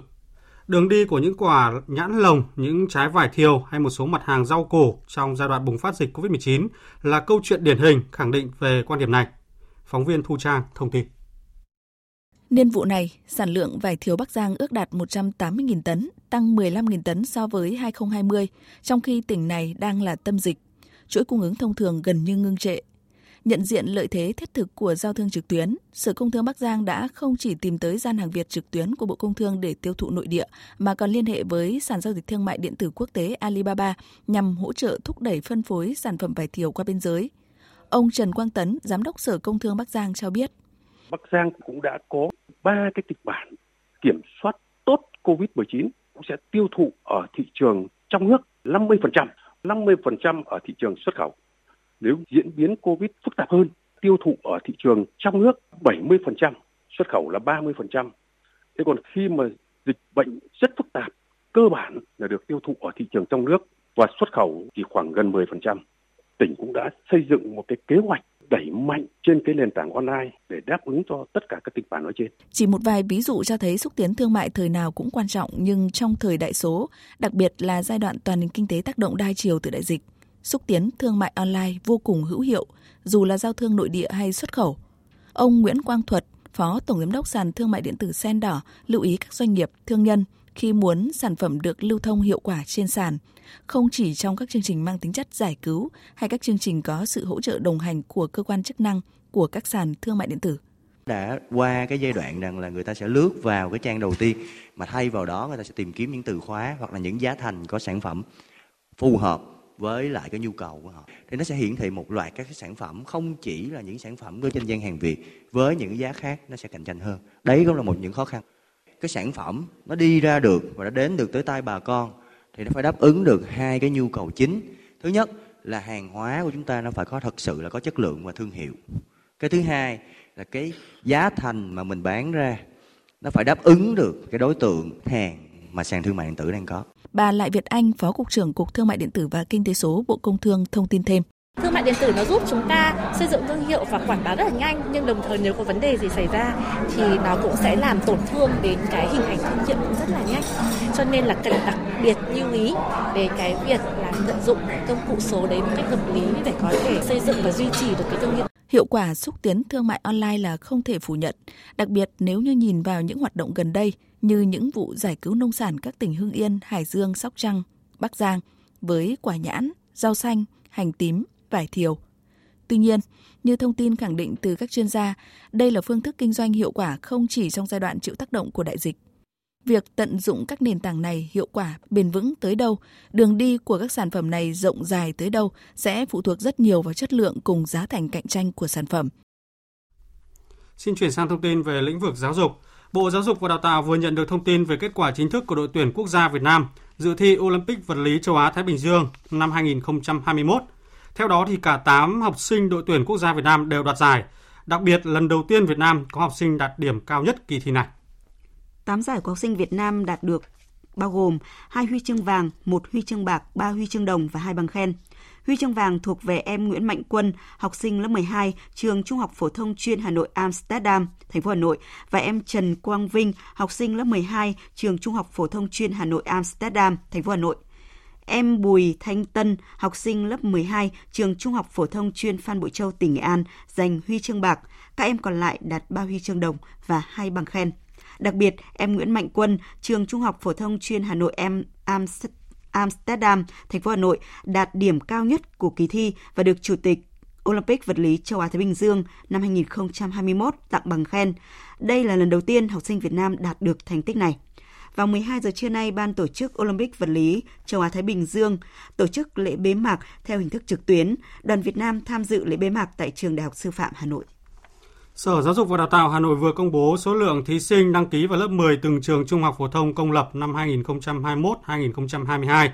Đường đi của những quả nhãn lồng, những trái vải thiều hay một số mặt hàng rau củ trong giai đoạn bùng phát dịch COVID-19 là câu chuyện điển hình khẳng định về quan điểm này. Phóng viên Thu Trang thông tin. Niên vụ này, sản lượng vải thiều Bắc Giang ước đạt 180.000 tấn, tăng 15.000 tấn so với 2020, trong khi tỉnh này đang là tâm dịch. Chuỗi cung ứng thông thường gần như ngưng trệ, Nhận diện lợi thế thiết thực của giao thương trực tuyến, Sở Công Thương Bắc Giang đã không chỉ tìm tới gian hàng Việt trực tuyến của Bộ Công Thương để tiêu thụ nội địa, mà còn liên hệ với sàn giao dịch thương mại điện tử quốc tế Alibaba nhằm hỗ trợ thúc đẩy phân phối sản phẩm vải thiều qua biên giới. Ông Trần Quang Tấn, Giám đốc Sở Công Thương Bắc Giang cho biết. Bắc Giang cũng đã có ba cái kịch bản kiểm soát tốt COVID-19 cũng sẽ tiêu thụ ở thị trường trong nước 50%, 50% ở thị trường xuất khẩu nếu diễn biến Covid phức tạp hơn, tiêu thụ ở thị trường trong nước 70%, xuất khẩu là 30%. Thế còn khi mà dịch bệnh rất phức tạp, cơ bản là được tiêu thụ ở thị trường trong nước và xuất khẩu chỉ khoảng gần 10%. Tỉnh cũng đã xây dựng một cái kế hoạch đẩy mạnh trên cái nền tảng online để đáp ứng cho tất cả các kịch bản nói trên. Chỉ một vài ví dụ cho thấy xúc tiến thương mại thời nào cũng quan trọng nhưng trong thời đại số, đặc biệt là giai đoạn toàn nền kinh tế tác động đa chiều từ đại dịch, xúc tiến thương mại online vô cùng hữu hiệu, dù là giao thương nội địa hay xuất khẩu. Ông Nguyễn Quang Thuật, Phó Tổng Giám đốc sàn thương mại điện tử Sen Đỏ lưu ý các doanh nghiệp, thương nhân khi muốn sản phẩm được lưu thông hiệu quả trên sàn, không chỉ trong các chương trình mang tính chất giải cứu hay các chương trình có sự hỗ trợ đồng hành của cơ quan chức năng của các sàn thương mại điện tử đã qua cái giai đoạn rằng là người ta sẽ lướt vào cái trang đầu tiên mà thay vào đó người ta sẽ tìm kiếm những từ khóa hoặc là những giá thành có sản phẩm phù hợp với lại cái nhu cầu của họ. Thì nó sẽ hiển thị một loạt các cái sản phẩm, không chỉ là những sản phẩm của trên gian hàng Việt, với những giá khác nó sẽ cạnh tranh hơn. Đấy cũng là một những khó khăn. Cái sản phẩm nó đi ra được và nó đến được tới tay bà con thì nó phải đáp ứng được hai cái nhu cầu chính. Thứ nhất là hàng hóa của chúng ta nó phải có thật sự là có chất lượng và thương hiệu. Cái thứ hai là cái giá thành mà mình bán ra nó phải đáp ứng được cái đối tượng hàng mà sàn thương mại điện tử đang có. Bà Lại Việt Anh, Phó Cục trưởng Cục Thương mại Điện tử và Kinh tế số Bộ Công Thương thông tin thêm. Thương mại điện tử nó giúp chúng ta xây dựng thương hiệu và quảng bá rất là nhanh nhưng đồng thời nếu có vấn đề gì xảy ra thì nó cũng sẽ làm tổn thương đến cái hình ảnh thương hiệu cũng rất là nhanh. Cho nên là cần đặc biệt lưu ý về cái việc là tận dụng công cụ số đấy một cách hợp lý để có thể xây dựng và duy trì được cái thương hiệu. Hiệu quả xúc tiến thương mại online là không thể phủ nhận, đặc biệt nếu như nhìn vào những hoạt động gần đây như những vụ giải cứu nông sản các tỉnh Hưng Yên, Hải Dương, Sóc Trăng, Bắc Giang với quả nhãn, rau xanh, hành tím, vải thiều. Tuy nhiên, như thông tin khẳng định từ các chuyên gia, đây là phương thức kinh doanh hiệu quả không chỉ trong giai đoạn chịu tác động của đại dịch. Việc tận dụng các nền tảng này hiệu quả, bền vững tới đâu, đường đi của các sản phẩm này rộng dài tới đâu sẽ phụ thuộc rất nhiều vào chất lượng cùng giá thành cạnh tranh của sản phẩm. Xin chuyển sang thông tin về lĩnh vực giáo dục. Bộ Giáo dục và Đào tạo vừa nhận được thông tin về kết quả chính thức của đội tuyển quốc gia Việt Nam dự thi Olympic vật lý châu Á Thái Bình Dương năm 2021. Theo đó thì cả 8 học sinh đội tuyển quốc gia Việt Nam đều đoạt giải. Đặc biệt, lần đầu tiên Việt Nam có học sinh đạt điểm cao nhất kỳ thi này. 8 giải của học sinh Việt Nam đạt được bao gồm hai huy chương vàng, một huy chương bạc, ba huy chương đồng và hai bằng khen. Huy chương vàng thuộc về em Nguyễn Mạnh Quân, học sinh lớp 12, trường Trung học phổ thông chuyên Hà Nội Amsterdam, thành phố Hà Nội và em Trần Quang Vinh, học sinh lớp 12, trường Trung học phổ thông chuyên Hà Nội Amsterdam, thành phố Hà Nội. Em Bùi Thanh Tân, học sinh lớp 12, trường Trung học phổ thông chuyên Phan Bội Châu, tỉnh Nghệ An, giành huy chương bạc. Các em còn lại đạt 3 huy chương đồng và hai bằng khen. Đặc biệt, em Nguyễn Mạnh Quân, trường Trung học phổ thông chuyên Hà Nội em Amsterdam, thành phố Hà Nội đạt điểm cao nhất của kỳ thi và được Chủ tịch Olympic vật lý châu Á Thái Bình Dương năm 2021 tặng bằng khen. Đây là lần đầu tiên học sinh Việt Nam đạt được thành tích này. Vào 12 giờ trưa nay, Ban tổ chức Olympic vật lý châu Á Thái Bình Dương tổ chức lễ bế mạc theo hình thức trực tuyến. Đoàn Việt Nam tham dự lễ bế mạc tại Trường Đại học Sư phạm Hà Nội. Sở Giáo dục và Đào tạo Hà Nội vừa công bố số lượng thí sinh đăng ký vào lớp 10 từng trường trung học phổ thông công lập năm 2021-2022.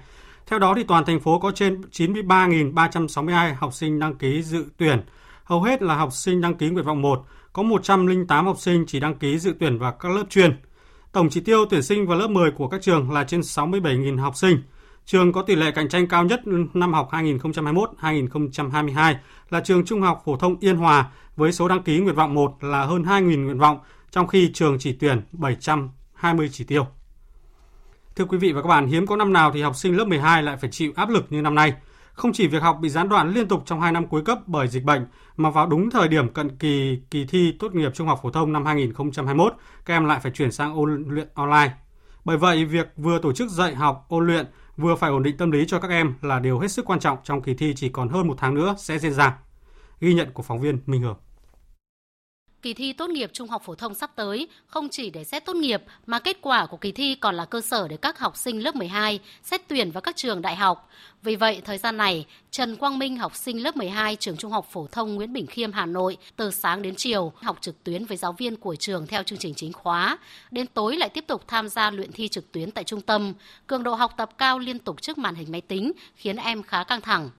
Theo đó thì toàn thành phố có trên 93.362 học sinh đăng ký dự tuyển, hầu hết là học sinh đăng ký nguyện vọng 1, có 108 học sinh chỉ đăng ký dự tuyển vào các lớp chuyên. Tổng chỉ tiêu tuyển sinh vào lớp 10 của các trường là trên 67.000 học sinh. Trường có tỷ lệ cạnh tranh cao nhất năm học 2021-2022 là trường Trung học phổ thông Yên Hòa với số đăng ký nguyện vọng 1 là hơn 2.000 nguyện vọng, trong khi trường chỉ tuyển 720 chỉ tiêu. Thưa quý vị và các bạn, hiếm có năm nào thì học sinh lớp 12 lại phải chịu áp lực như năm nay. Không chỉ việc học bị gián đoạn liên tục trong 2 năm cuối cấp bởi dịch bệnh, mà vào đúng thời điểm cận kỳ kỳ thi tốt nghiệp trung học phổ thông năm 2021, các em lại phải chuyển sang ôn luyện online. Bởi vậy, việc vừa tổ chức dạy học, ôn luyện, vừa phải ổn định tâm lý cho các em là điều hết sức quan trọng trong kỳ thi chỉ còn hơn một tháng nữa sẽ diễn ra. Ghi nhận của phóng viên Minh Hường. Kỳ thi tốt nghiệp trung học phổ thông sắp tới không chỉ để xét tốt nghiệp mà kết quả của kỳ thi còn là cơ sở để các học sinh lớp 12 xét tuyển vào các trường đại học. Vì vậy, thời gian này, Trần Quang Minh, học sinh lớp 12 trường Trung học phổ thông Nguyễn Bình Khiêm Hà Nội, từ sáng đến chiều học trực tuyến với giáo viên của trường theo chương trình chính khóa. Đến tối lại tiếp tục tham gia luyện thi trực tuyến tại trung tâm. Cường độ học tập cao liên tục trước màn hình máy tính khiến em khá căng thẳng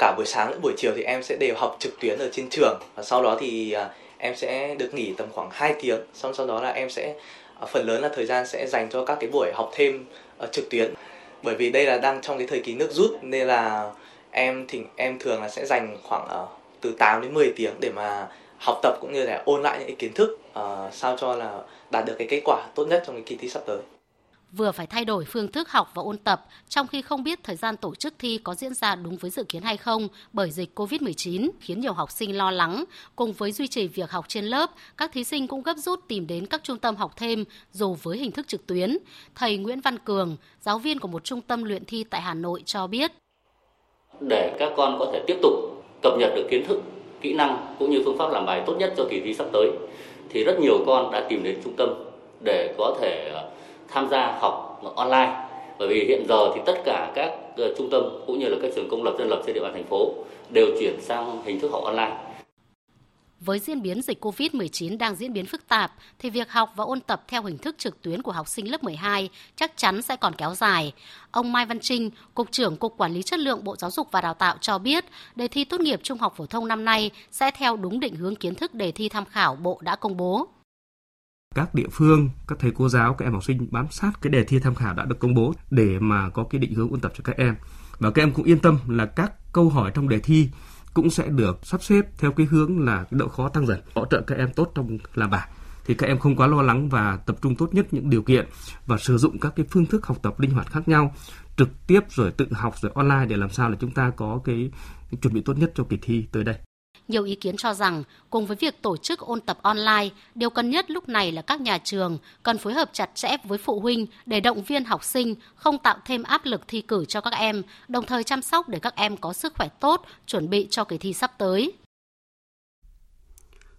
cả buổi sáng lẫn buổi chiều thì em sẽ đều học trực tuyến ở trên trường. Và sau đó thì à, em sẽ được nghỉ tầm khoảng 2 tiếng. Xong sau đó là em sẽ à, phần lớn là thời gian sẽ dành cho các cái buổi học thêm ờ, trực tuyến. Bởi vì đây là đang trong cái thời kỳ nước rút nên là em thì em thường là sẽ dành khoảng ờ, từ 8 đến 10 tiếng để mà học tập cũng như là ôn lại những cái kiến thức uh, sao cho là đạt được cái kết quả tốt nhất trong cái kỳ thi sắp tới vừa phải thay đổi phương thức học và ôn tập trong khi không biết thời gian tổ chức thi có diễn ra đúng với dự kiến hay không bởi dịch COVID-19 khiến nhiều học sinh lo lắng. Cùng với duy trì việc học trên lớp, các thí sinh cũng gấp rút tìm đến các trung tâm học thêm dù với hình thức trực tuyến. Thầy Nguyễn Văn Cường, giáo viên của một trung tâm luyện thi tại Hà Nội cho biết. Để các con có thể tiếp tục cập nhật được kiến thức, kỹ năng cũng như phương pháp làm bài tốt nhất cho kỳ thi sắp tới thì rất nhiều con đã tìm đến trung tâm để có thể ờ, tham gia học online. Bởi vì hiện giờ thì tất cả các ờ, trung tâm cũng như là các trường công lập dân lập trên địa bàn thành phố đều chuyển sang hình thức học online. Với diễn biến dịch COVID-19 đang diễn biến phức tạp, thì việc học và ôn tập theo hình thức trực tuyến của học sinh lớp 12 chắc chắn sẽ còn kéo dài. Ông Mai Văn Trinh, Cục trưởng Cục Quản lý Chất lượng Bộ Giáo dục và Đào tạo cho biết, đề thi tốt nghiệp trung học phổ thông năm nay sẽ theo đúng định hướng kiến thức đề thi tham khảo Bộ đã công bố các địa phương, các thầy cô giáo, các em học sinh bám sát cái đề thi tham khảo đã được công bố để mà có cái định hướng ôn tập cho các em. Và các em cũng yên tâm là các câu hỏi trong đề thi cũng sẽ được sắp xếp theo cái hướng là độ khó tăng dần, hỗ trợ các em tốt trong làm bài thì các em không quá lo lắng và tập trung tốt nhất những điều kiện và sử dụng các cái phương thức học tập linh hoạt khác nhau trực tiếp rồi tự học rồi online để làm sao là chúng ta có cái chuẩn bị tốt nhất cho kỳ thi tới đây. Nhiều ý kiến cho rằng, cùng với việc tổ chức ôn tập online, điều cần nhất lúc này là các nhà trường cần phối hợp chặt chẽ với phụ huynh để động viên học sinh, không tạo thêm áp lực thi cử cho các em, đồng thời chăm sóc để các em có sức khỏe tốt, chuẩn bị cho kỳ thi sắp tới.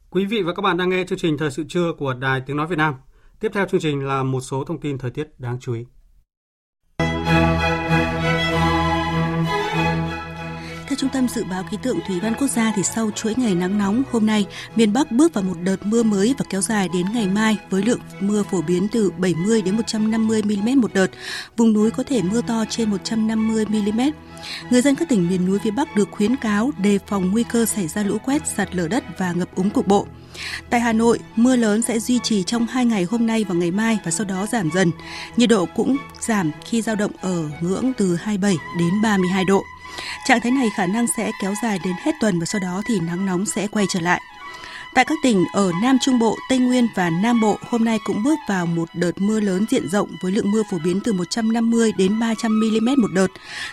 Quý vị và các bạn đang nghe chương trình Thời sự trưa của Đài Tiếng Nói Việt Nam. Tiếp theo chương trình là một số thông tin thời tiết đáng chú ý. Theo Trung tâm Dự báo Khí tượng Thủy văn Quốc gia thì sau chuỗi ngày nắng nóng, hôm nay miền Bắc bước vào một đợt mưa mới và kéo dài đến ngày mai với lượng mưa phổ biến từ 70 đến 150 mm một đợt. Vùng núi có thể mưa to trên 150 mm. Người dân các tỉnh miền núi phía Bắc được khuyến cáo đề phòng nguy cơ xảy ra lũ quét, sạt lở đất và ngập úng cục bộ. Tại Hà Nội, mưa lớn sẽ duy trì trong hai ngày hôm nay và ngày mai và sau đó giảm dần. Nhiệt độ cũng giảm khi giao động ở ngưỡng từ 27 đến 32 độ. Trạng thái này khả năng sẽ kéo dài đến hết tuần và sau đó thì nắng nóng sẽ quay trở lại. Tại các tỉnh ở Nam Trung Bộ, Tây Nguyên và Nam Bộ hôm nay cũng bước vào một đợt mưa lớn diện rộng với lượng mưa phổ biến từ 150 đến 300 mm một đợt.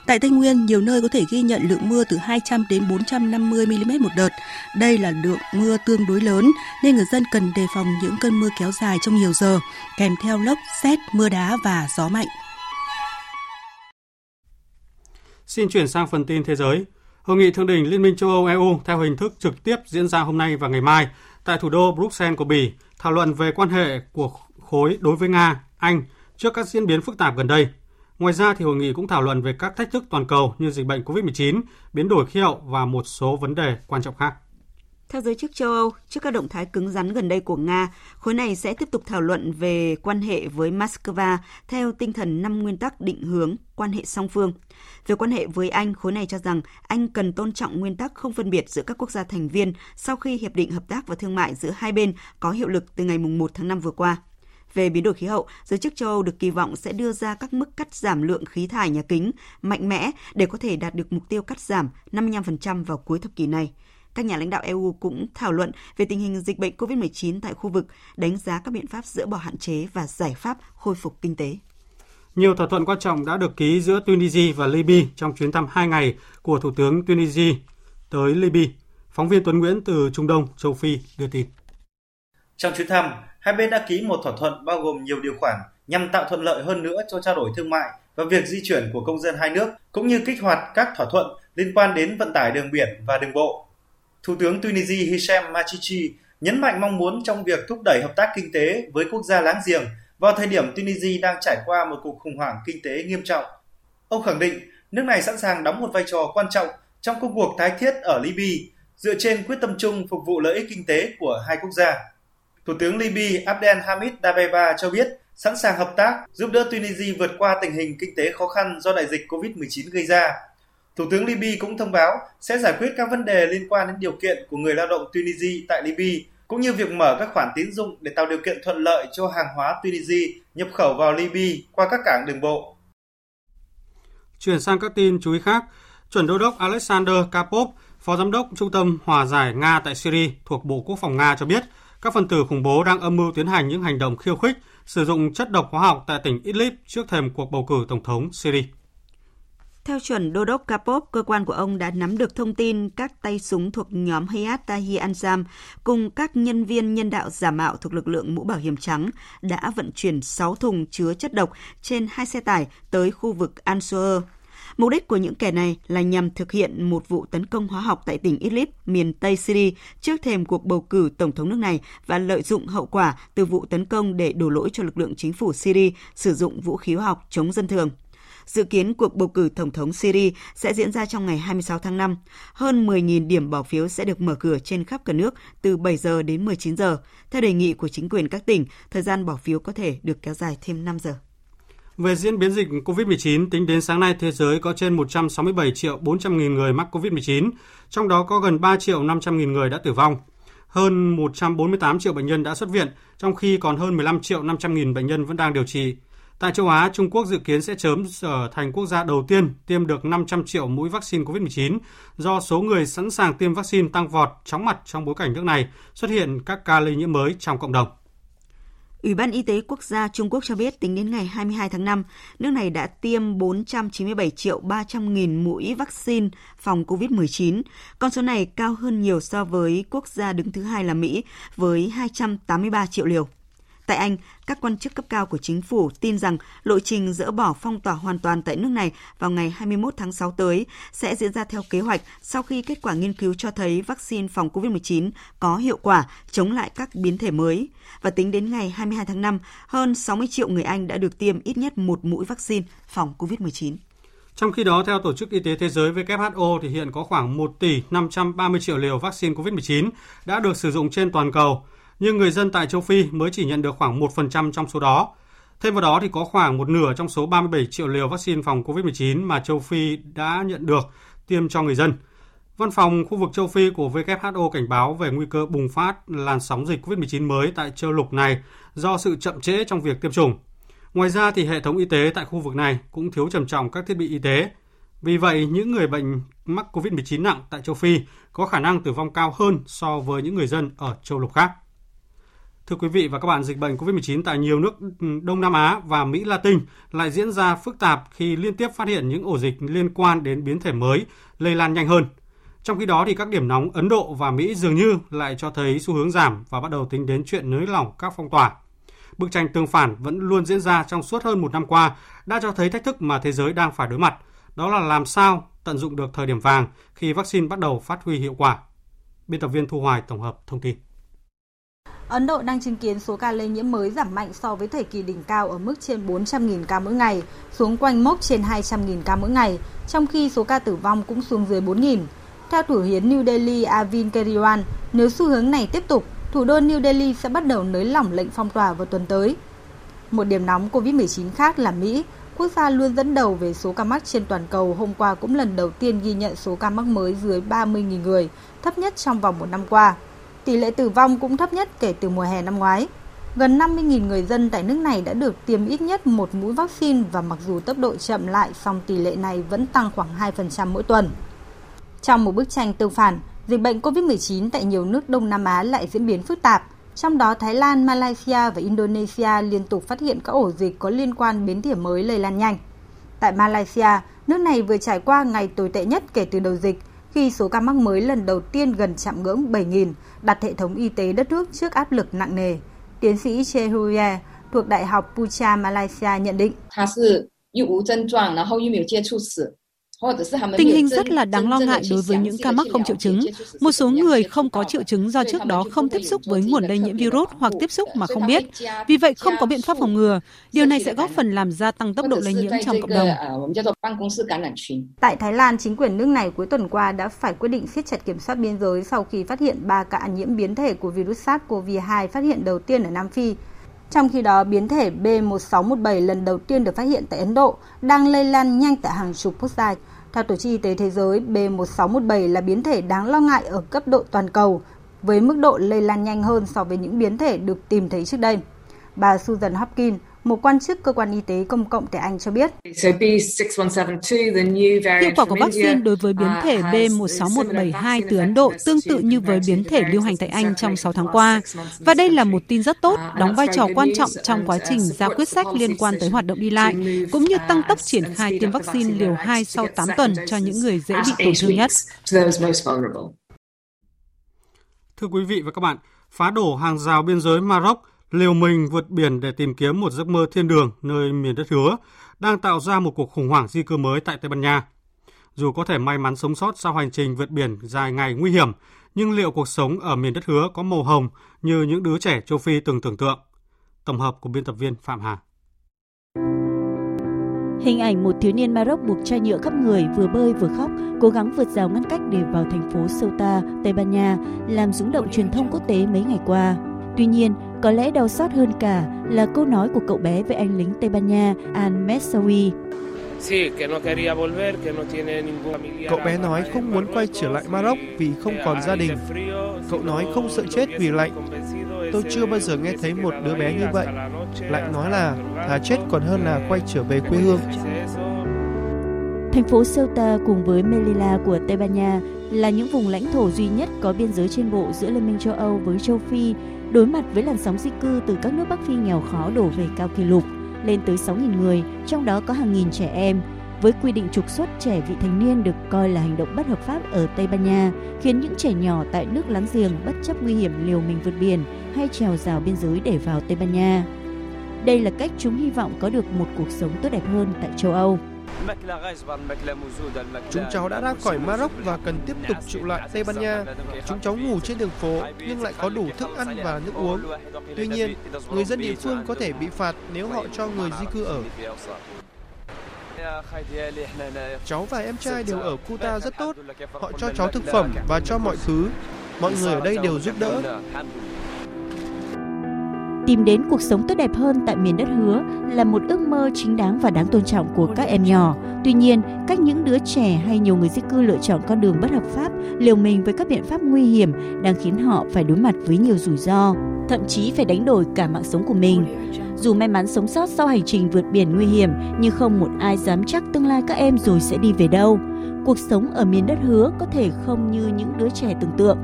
Tại Tây Nguyên, nhiều nơi có thể ghi nhận lượng mưa từ 200 đến 450 mm một đợt. Đây là lượng mưa tương đối lớn nên người dân cần đề phòng những cơn mưa kéo dài trong nhiều giờ, kèm theo lốc, xét, mưa đá và gió mạnh. Xin chuyển sang phần tin thế giới. Hội nghị thượng đỉnh Liên minh châu Âu EU theo hình thức trực tiếp diễn ra hôm nay và ngày mai tại thủ đô Bruxelles của Bỉ thảo luận về quan hệ của khối đối với Nga, Anh trước các diễn biến phức tạp gần đây. Ngoài ra thì hội nghị cũng thảo luận về các thách thức toàn cầu như dịch bệnh COVID-19, biến đổi khí hậu và một số vấn đề quan trọng khác. Theo giới chức châu Âu, trước các động thái cứng rắn gần đây của Nga, khối này sẽ tiếp tục thảo luận về quan hệ với Moscow theo tinh thần năm nguyên tắc định hướng quan hệ song phương. Về quan hệ với Anh, khối này cho rằng Anh cần tôn trọng nguyên tắc không phân biệt giữa các quốc gia thành viên sau khi Hiệp định Hợp tác và Thương mại giữa hai bên có hiệu lực từ ngày 1 tháng 5 vừa qua. Về biến đổi khí hậu, giới chức châu Âu được kỳ vọng sẽ đưa ra các mức cắt giảm lượng khí thải nhà kính mạnh mẽ để có thể đạt được mục tiêu cắt giảm 55% vào cuối thập kỷ này các nhà lãnh đạo EU cũng thảo luận về tình hình dịch bệnh COVID-19 tại khu vực, đánh giá các biện pháp dỡ bỏ hạn chế và giải pháp khôi phục kinh tế. Nhiều thỏa thuận quan trọng đã được ký giữa Tunisia và Libya trong chuyến thăm 2 ngày của Thủ tướng Tunisia tới Libya. Phóng viên Tuấn Nguyễn từ Trung Đông, châu Phi đưa tin. Trong chuyến thăm, hai bên đã ký một thỏa thuận bao gồm nhiều điều khoản nhằm tạo thuận lợi hơn nữa cho trao đổi thương mại và việc di chuyển của công dân hai nước, cũng như kích hoạt các thỏa thuận liên quan đến vận tải đường biển và đường bộ. Thủ tướng Tunisia Hichem Machichi nhấn mạnh mong muốn trong việc thúc đẩy hợp tác kinh tế với quốc gia láng giềng vào thời điểm Tunisia đang trải qua một cuộc khủng hoảng kinh tế nghiêm trọng. Ông khẳng định nước này sẵn sàng đóng một vai trò quan trọng trong công cuộc tái thiết ở Libya, dựa trên quyết tâm chung phục vụ lợi ích kinh tế của hai quốc gia. Thủ tướng Libya Abdel Hamid Dabeiba cho biết sẵn sàng hợp tác giúp đỡ Tunisia vượt qua tình hình kinh tế khó khăn do đại dịch COVID-19 gây ra Thủ tướng Libya cũng thông báo sẽ giải quyết các vấn đề liên quan đến điều kiện của người lao động Tunisia tại Libya, cũng như việc mở các khoản tín dụng để tạo điều kiện thuận lợi cho hàng hóa Tunisia nhập khẩu vào Libya qua các cảng đường bộ. Chuyển sang các tin chú ý khác, chuẩn đô đốc Alexander Kapov, phó giám đốc Trung tâm Hòa giải Nga tại Syria thuộc Bộ Quốc phòng Nga cho biết, các phần tử khủng bố đang âm mưu tiến hành những hành động khiêu khích sử dụng chất độc hóa học tại tỉnh Idlib trước thềm cuộc bầu cử tổng thống Syria. Theo chuẩn Đô đốc Kapov, cơ quan của ông đã nắm được thông tin các tay súng thuộc nhóm Hayat Tahrir Ansam cùng các nhân viên nhân đạo giả mạo thuộc lực lượng mũ bảo hiểm trắng đã vận chuyển 6 thùng chứa chất độc trên hai xe tải tới khu vực Ansur. Mục đích của những kẻ này là nhằm thực hiện một vụ tấn công hóa học tại tỉnh Idlib, miền Tây Syria trước thềm cuộc bầu cử tổng thống nước này và lợi dụng hậu quả từ vụ tấn công để đổ lỗi cho lực lượng chính phủ Syria sử dụng vũ khí hóa học chống dân thường. Dự kiến cuộc bầu cử Tổng thống Syria sẽ diễn ra trong ngày 26 tháng 5. Hơn 10.000 điểm bỏ phiếu sẽ được mở cửa trên khắp cả nước từ 7 giờ đến 19 giờ. Theo đề nghị của chính quyền các tỉnh, thời gian bỏ phiếu có thể được kéo dài thêm 5 giờ. Về diễn biến dịch COVID-19, tính đến sáng nay thế giới có trên 167 triệu 400 nghìn người mắc COVID-19, trong đó có gần 3 triệu 500 nghìn người đã tử vong. Hơn 148 triệu bệnh nhân đã xuất viện, trong khi còn hơn 15 triệu 500 nghìn bệnh nhân vẫn đang điều trị. Tại châu Á, Trung Quốc dự kiến sẽ sớm trở thành quốc gia đầu tiên tiêm được 500 triệu mũi vaccine COVID-19 do số người sẵn sàng tiêm vaccine tăng vọt chóng mặt trong bối cảnh nước này xuất hiện các ca lây nhiễm mới trong cộng đồng. Ủy ban Y tế Quốc gia Trung Quốc cho biết tính đến ngày 22 tháng 5, nước này đã tiêm 497 triệu 300 nghìn mũi vaccine phòng COVID-19. Con số này cao hơn nhiều so với quốc gia đứng thứ hai là Mỹ với 283 triệu liều. Tại Anh, các quan chức cấp cao của chính phủ tin rằng lộ trình dỡ bỏ phong tỏa hoàn toàn tại nước này vào ngày 21 tháng 6 tới sẽ diễn ra theo kế hoạch sau khi kết quả nghiên cứu cho thấy vaccine phòng COVID-19 có hiệu quả chống lại các biến thể mới. Và tính đến ngày 22 tháng 5, hơn 60 triệu người Anh đã được tiêm ít nhất một mũi vaccine phòng COVID-19. Trong khi đó, theo Tổ chức Y tế Thế giới WHO thì hiện có khoảng 1 tỷ 530 triệu liều vaccine COVID-19 đã được sử dụng trên toàn cầu nhưng người dân tại châu Phi mới chỉ nhận được khoảng 1% trong số đó. Thêm vào đó thì có khoảng một nửa trong số 37 triệu liều vaccine phòng COVID-19 mà châu Phi đã nhận được tiêm cho người dân. Văn phòng khu vực châu Phi của WHO cảnh báo về nguy cơ bùng phát làn sóng dịch COVID-19 mới tại châu lục này do sự chậm trễ trong việc tiêm chủng. Ngoài ra thì hệ thống y tế tại khu vực này cũng thiếu trầm trọng các thiết bị y tế. Vì vậy, những người bệnh mắc COVID-19 nặng tại châu Phi có khả năng tử vong cao hơn so với những người dân ở châu lục khác. Thưa quý vị và các bạn, dịch bệnh COVID-19 tại nhiều nước ừ, Đông Nam Á và Mỹ Latin lại diễn ra phức tạp khi liên tiếp phát hiện những ổ dịch liên quan đến biến thể mới lây lan nhanh hơn. Trong khi đó thì các điểm nóng Ấn Độ và Mỹ dường như lại cho thấy xu hướng giảm và bắt đầu tính đến chuyện nới lỏng các phong tỏa. Bức tranh tương phản vẫn luôn diễn ra trong suốt hơn một năm qua đã cho thấy thách thức mà thế giới đang phải đối mặt. Đó là làm sao tận dụng được thời điểm vàng khi vaccine bắt đầu phát huy hiệu quả. Biên tập viên Thu Hoài tổng hợp thông tin. Ấn Độ đang chứng kiến số ca lây nhiễm mới giảm mạnh so với thời kỳ đỉnh cao ở mức trên 400.000 ca mỗi ngày, xuống quanh mốc trên 200.000 ca mỗi ngày, trong khi số ca tử vong cũng xuống dưới 4.000. Theo thủ hiến New Delhi Arvind Kejriwal, nếu xu hướng này tiếp tục, thủ đô New Delhi sẽ bắt đầu nới lỏng lệnh phong tỏa vào tuần tới. Một điểm nóng COVID-19 khác là Mỹ, quốc gia luôn dẫn đầu về số ca mắc trên toàn cầu hôm qua cũng lần đầu tiên ghi nhận số ca mắc mới dưới 30.000 người, thấp nhất trong vòng một năm qua. Tỷ lệ tử vong cũng thấp nhất kể từ mùa hè năm ngoái. Gần 50.000 người dân tại nước này đã được tiêm ít nhất một mũi vaccine và mặc dù tốc độ chậm lại, song tỷ lệ này vẫn tăng khoảng 2% mỗi tuần. Trong một bức tranh tương phản, dịch bệnh COVID-19 tại nhiều nước Đông Nam Á lại diễn biến phức tạp. Trong đó Thái Lan, Malaysia và Indonesia liên tục phát hiện các ổ dịch có liên quan biến thể mới lây lan nhanh. Tại Malaysia, nước này vừa trải qua ngày tồi tệ nhất kể từ đầu dịch khi số ca mắc mới lần đầu tiên gần chạm ngưỡng 7.000, đặt hệ thống y tế đất nước trước áp lực nặng nề. Tiến sĩ Che Huye thuộc Đại học Pucha, Malaysia nhận định. Tình hình rất là đáng lo ngại đối với những ca mắc không triệu chứng. Một số người không có triệu chứng do trước đó không tiếp xúc với nguồn lây nhiễm virus hoặc tiếp xúc mà không biết. Vì vậy không có biện pháp phòng ngừa. Điều này sẽ góp phần làm gia tăng tốc độ lây nhiễm trong cộng đồng. Tại Thái Lan, chính quyền nước này cuối tuần qua đã phải quyết định siết chặt kiểm soát biên giới sau khi phát hiện 3 ca nhiễm biến thể của virus SARS-CoV-2 phát hiện đầu tiên ở Nam Phi. Trong khi đó, biến thể B1617 lần đầu tiên được phát hiện tại Ấn Độ đang lây lan nhanh tại hàng chục quốc gia. Theo Tổ chức Y tế Thế giới, B1617 là biến thể đáng lo ngại ở cấp độ toàn cầu, với mức độ lây lan nhanh hơn so với những biến thể được tìm thấy trước đây. Bà Susan Hopkins, một quan chức cơ quan y tế công cộng tại Anh cho biết. Hiệu quả của vaccine đối với biến thể B16172 từ Ấn Độ tương tự như với biến thể lưu hành tại Anh trong 6 tháng qua. Và đây là một tin rất tốt, đóng vai trò quan trọng trong quá trình ra quyết sách liên quan tới hoạt động đi lại, cũng như tăng tốc triển khai tiêm vaccine liều 2 sau 8 tuần cho những người dễ bị tổn thương nhất. Thưa quý vị và các bạn, phá đổ hàng rào biên giới Maroc, liều mình vượt biển để tìm kiếm một giấc mơ thiên đường nơi miền đất hứa, đang tạo ra một cuộc khủng hoảng di cư mới tại Tây Ban Nha. Dù có thể may mắn sống sót sau hành trình vượt biển dài ngày nguy hiểm, nhưng liệu cuộc sống ở miền đất hứa có màu hồng như những đứa trẻ châu Phi từng tưởng tượng? Tổng hợp của biên tập viên Phạm Hà. Hình ảnh một thiếu niên Maroc buộc chai nhựa khắp người vừa bơi vừa khóc, cố gắng vượt rào ngăn cách để vào thành phố Ceuta, Tây Ban Nha, làm rúng động truyền thông quốc tế mấy ngày qua. Tuy nhiên, có lẽ đau xót hơn cả là câu nói của cậu bé với anh lính Tây Ban Nha Al Messawi. Cậu bé nói không muốn quay trở lại Maroc vì không còn gia đình. Cậu nói không sợ chết vì lạnh. Tôi chưa bao giờ nghe thấy một đứa bé như vậy. Lại nói là thà chết còn hơn là quay trở về quê hương. Thành phố Ceuta cùng với Melilla của Tây Ban Nha là những vùng lãnh thổ duy nhất có biên giới trên bộ giữa Liên minh châu Âu với châu Phi, đối mặt với làn sóng di cư từ các nước Bắc Phi nghèo khó đổ về cao kỷ lục, lên tới 6.000 người, trong đó có hàng nghìn trẻ em. Với quy định trục xuất trẻ vị thành niên được coi là hành động bất hợp pháp ở Tây Ban Nha, khiến những trẻ nhỏ tại nước láng giềng bất chấp nguy hiểm liều mình vượt biển hay trèo rào biên giới để vào Tây Ban Nha. Đây là cách chúng hy vọng có được một cuộc sống tốt đẹp hơn tại châu Âu. Chúng cháu đã ra khỏi Maroc và cần tiếp tục trụ lại Tây Ban Nha. Chúng cháu ngủ trên đường phố nhưng lại có đủ thức ăn và nước uống. Tuy nhiên, người dân địa phương có thể bị phạt nếu họ cho người di cư ở. Cháu và em trai đều ở Kuta rất tốt. Họ cho cháu thực phẩm và cho mọi thứ. Mọi người ở đây đều giúp đỡ. Tìm đến cuộc sống tốt đẹp hơn tại miền đất hứa là một ước mơ chính đáng và đáng tôn trọng của các em nhỏ. Tuy nhiên, cách những đứa trẻ hay nhiều người di cư lựa chọn con đường bất hợp pháp, liều mình với các biện pháp nguy hiểm đang khiến họ phải đối mặt với nhiều rủi ro, thậm chí phải đánh đổi cả mạng sống của mình. Dù may mắn sống sót sau hành trình vượt biển nguy hiểm, nhưng không một ai dám chắc tương lai các em rồi sẽ đi về đâu. Cuộc sống ở miền đất hứa có thể không như những đứa trẻ tưởng tượng,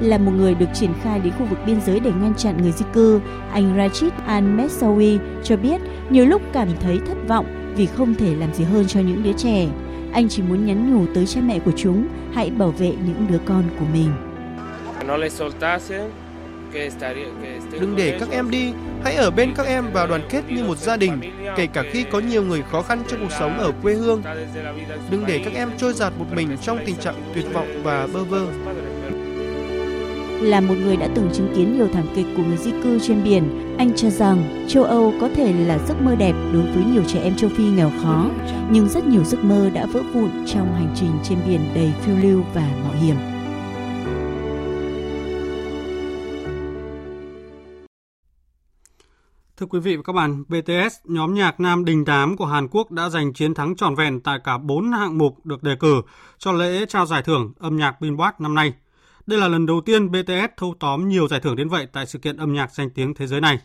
là một người được triển khai đến khu vực biên giới để ngăn chặn người di cư, anh Rachid Al-Messawi cho biết nhiều lúc cảm thấy thất vọng vì không thể làm gì hơn cho những đứa trẻ. Anh chỉ muốn nhắn nhủ tới cha mẹ của chúng hãy bảo vệ những đứa con của mình. Đừng để các em đi, hãy ở bên các em và đoàn kết như một gia đình, kể cả khi có nhiều người khó khăn trong cuộc sống ở quê hương. Đừng để các em trôi giạt một mình trong tình trạng tuyệt vọng và bơ vơ. Là một người đã từng chứng kiến nhiều thảm kịch của người di cư trên biển, anh cho rằng châu Âu có thể là giấc mơ đẹp đối với nhiều trẻ em châu Phi nghèo khó, nhưng rất nhiều giấc mơ đã vỡ vụn trong hành trình trên biển đầy phiêu lưu và mạo hiểm. Thưa quý vị và các bạn, BTS, nhóm nhạc nam đình đám của Hàn Quốc đã giành chiến thắng trọn vẹn tại cả 4 hạng mục được đề cử cho lễ trao giải thưởng âm nhạc Billboard năm nay. Đây là lần đầu tiên BTS thâu tóm nhiều giải thưởng đến vậy tại sự kiện âm nhạc danh tiếng thế giới này.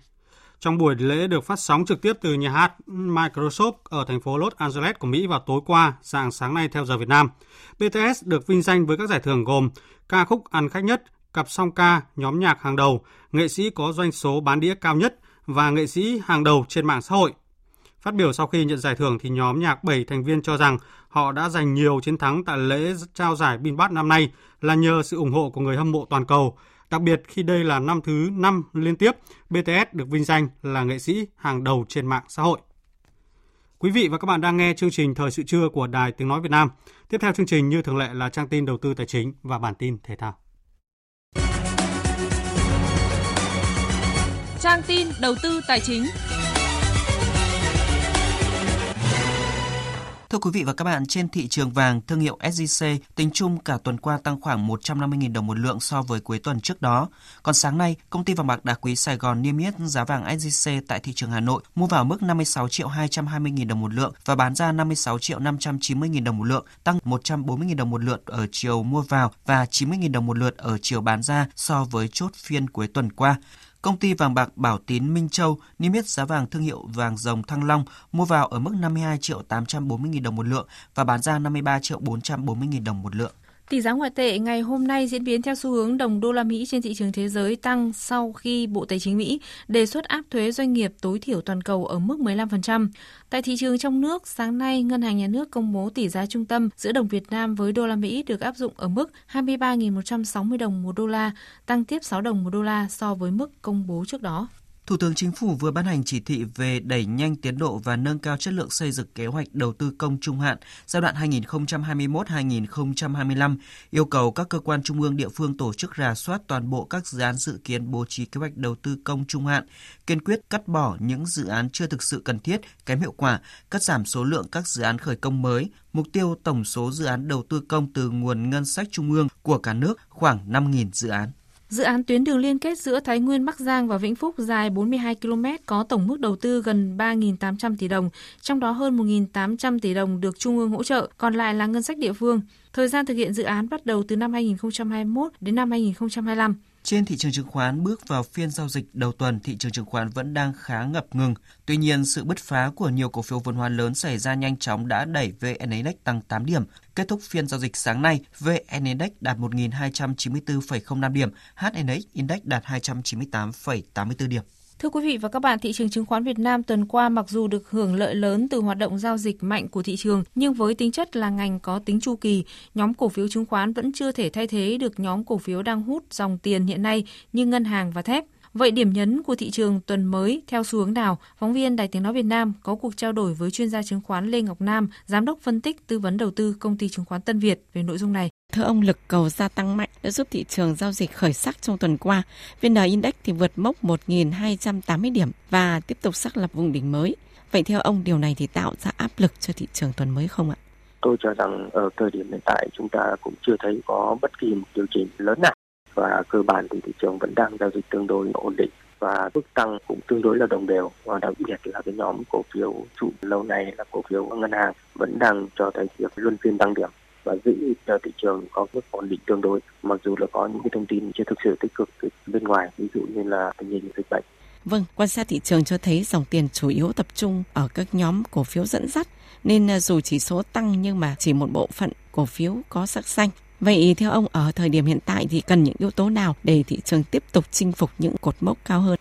Trong buổi lễ được phát sóng trực tiếp từ nhà hát Microsoft ở thành phố Los Angeles của Mỹ vào tối qua, dạng sáng nay theo giờ Việt Nam, BTS được vinh danh với các giải thưởng gồm ca khúc ăn khách nhất, cặp song ca, nhóm nhạc hàng đầu, nghệ sĩ có doanh số bán đĩa cao nhất và nghệ sĩ hàng đầu trên mạng xã hội. Phát biểu sau khi nhận giải thưởng thì nhóm nhạc 7 thành viên cho rằng họ đã giành nhiều chiến thắng tại lễ trao giải Billboard năm nay là nhờ sự ủng hộ của người hâm mộ toàn cầu, đặc biệt khi đây là năm thứ 5 liên tiếp BTS được vinh danh là nghệ sĩ hàng đầu trên mạng xã hội. Quý vị và các bạn đang nghe chương trình Thời sự trưa của Đài Tiếng Nói Việt Nam. Tiếp theo chương trình như thường lệ là trang tin đầu tư tài chính và bản tin thể thao. Trang tin đầu tư tài chính. Thưa quý vị và các bạn, trên thị trường vàng, thương hiệu SJC tính chung cả tuần qua tăng khoảng 150.000 đồng một lượng so với cuối tuần trước đó. Còn sáng nay, công ty vàng bạc đá quý Sài Gòn niêm yết giá vàng SJC tại thị trường Hà Nội mua vào mức 56 triệu 220.000 đồng một lượng và bán ra 56 triệu 590.000 đồng một lượng, tăng 140.000 đồng một lượt ở chiều mua vào và 90.000 đồng một lượt ở chiều bán ra so với chốt phiên cuối tuần qua. Công ty vàng bạc Bảo Tín Minh Châu niêm yết giá vàng thương hiệu vàng rồng Thăng Long mua vào ở mức 52 triệu 840 000 đồng một lượng và bán ra 53 triệu 440 000 đồng một lượng. Tỷ giá ngoại tệ ngày hôm nay diễn biến theo xu hướng đồng đô la Mỹ trên thị trường thế giới tăng sau khi Bộ Tài chính Mỹ đề xuất áp thuế doanh nghiệp tối thiểu toàn cầu ở mức 15%. Tại thị trường trong nước, sáng nay Ngân hàng Nhà nước công bố tỷ giá trung tâm giữa đồng Việt Nam với đô la Mỹ được áp dụng ở mức 23.160 đồng một đô la, tăng tiếp 6 đồng một đô la so với mức công bố trước đó. Thủ tướng Chính phủ vừa ban hành chỉ thị về đẩy nhanh tiến độ và nâng cao chất lượng xây dựng kế hoạch đầu tư công trung hạn giai đoạn 2021-2025, yêu cầu các cơ quan trung ương địa phương tổ chức rà soát toàn bộ các dự án dự kiến bố trí kế hoạch đầu tư công trung hạn, kiên quyết cắt bỏ những dự án chưa thực sự cần thiết, kém hiệu quả, cắt giảm số lượng các dự án khởi công mới, mục tiêu tổng số dự án đầu tư công từ nguồn ngân sách trung ương của cả nước khoảng 5.000 dự án. Dự án tuyến đường liên kết giữa Thái Nguyên, Bắc Giang và Vĩnh Phúc dài 42 km có tổng mức đầu tư gần 3.800 tỷ đồng, trong đó hơn 1.800 tỷ đồng được Trung ương hỗ trợ, còn lại là ngân sách địa phương. Thời gian thực hiện dự án bắt đầu từ năm 2021 đến năm 2025. Trên thị trường chứng khoán bước vào phiên giao dịch đầu tuần, thị trường chứng khoán vẫn đang khá ngập ngừng. Tuy nhiên, sự bứt phá của nhiều cổ phiếu vốn hóa lớn xảy ra nhanh chóng đã đẩy VN Index tăng 8 điểm. Kết thúc phiên giao dịch sáng nay, VN Index đạt 1.294,05 điểm, HNX Index đạt 298,84 điểm. Thưa quý vị và các bạn, thị trường chứng khoán Việt Nam tuần qua mặc dù được hưởng lợi lớn từ hoạt động giao dịch mạnh của thị trường, nhưng với tính chất là ngành có tính chu kỳ, nhóm cổ phiếu chứng khoán vẫn chưa thể thay thế được nhóm cổ phiếu đang hút dòng tiền hiện nay như ngân hàng và thép. Vậy điểm nhấn của thị trường tuần mới theo xu hướng nào? Phóng viên Đài Tiếng Nói Việt Nam có cuộc trao đổi với chuyên gia chứng khoán Lê Ngọc Nam, giám đốc phân tích tư vấn đầu tư công ty chứng khoán Tân Việt về nội dung này. Thưa ông, lực cầu gia tăng mạnh đã giúp thị trường giao dịch khởi sắc trong tuần qua. VN Index thì vượt mốc 1.280 điểm và tiếp tục xác lập vùng đỉnh mới. Vậy theo ông, điều này thì tạo ra áp lực cho thị trường tuần mới không ạ? Tôi cho rằng ở thời điểm hiện tại chúng ta cũng chưa thấy có bất kỳ một điều chỉnh lớn nào và cơ bản thì thị trường vẫn đang giao dịch tương đối ổn định và mức tăng cũng tương đối là đồng đều và đặc biệt là cái nhóm cổ phiếu trụ lâu nay là cổ phiếu ngân hàng vẫn đang cho thấy việc luân phiên tăng điểm và giữ cho thị trường có mức ổn định tương đối mặc dù là có những cái thông tin chưa thực sự tích cực từ bên ngoài ví dụ như là tình hình dịch bệnh Vâng, quan sát thị trường cho thấy dòng tiền chủ yếu tập trung ở các nhóm cổ phiếu dẫn dắt, nên à, dù chỉ số tăng nhưng mà chỉ một bộ phận cổ phiếu có sắc xanh. Vậy theo ông ở thời điểm hiện tại thì cần những yếu tố nào để thị trường tiếp tục chinh phục những cột mốc cao hơn?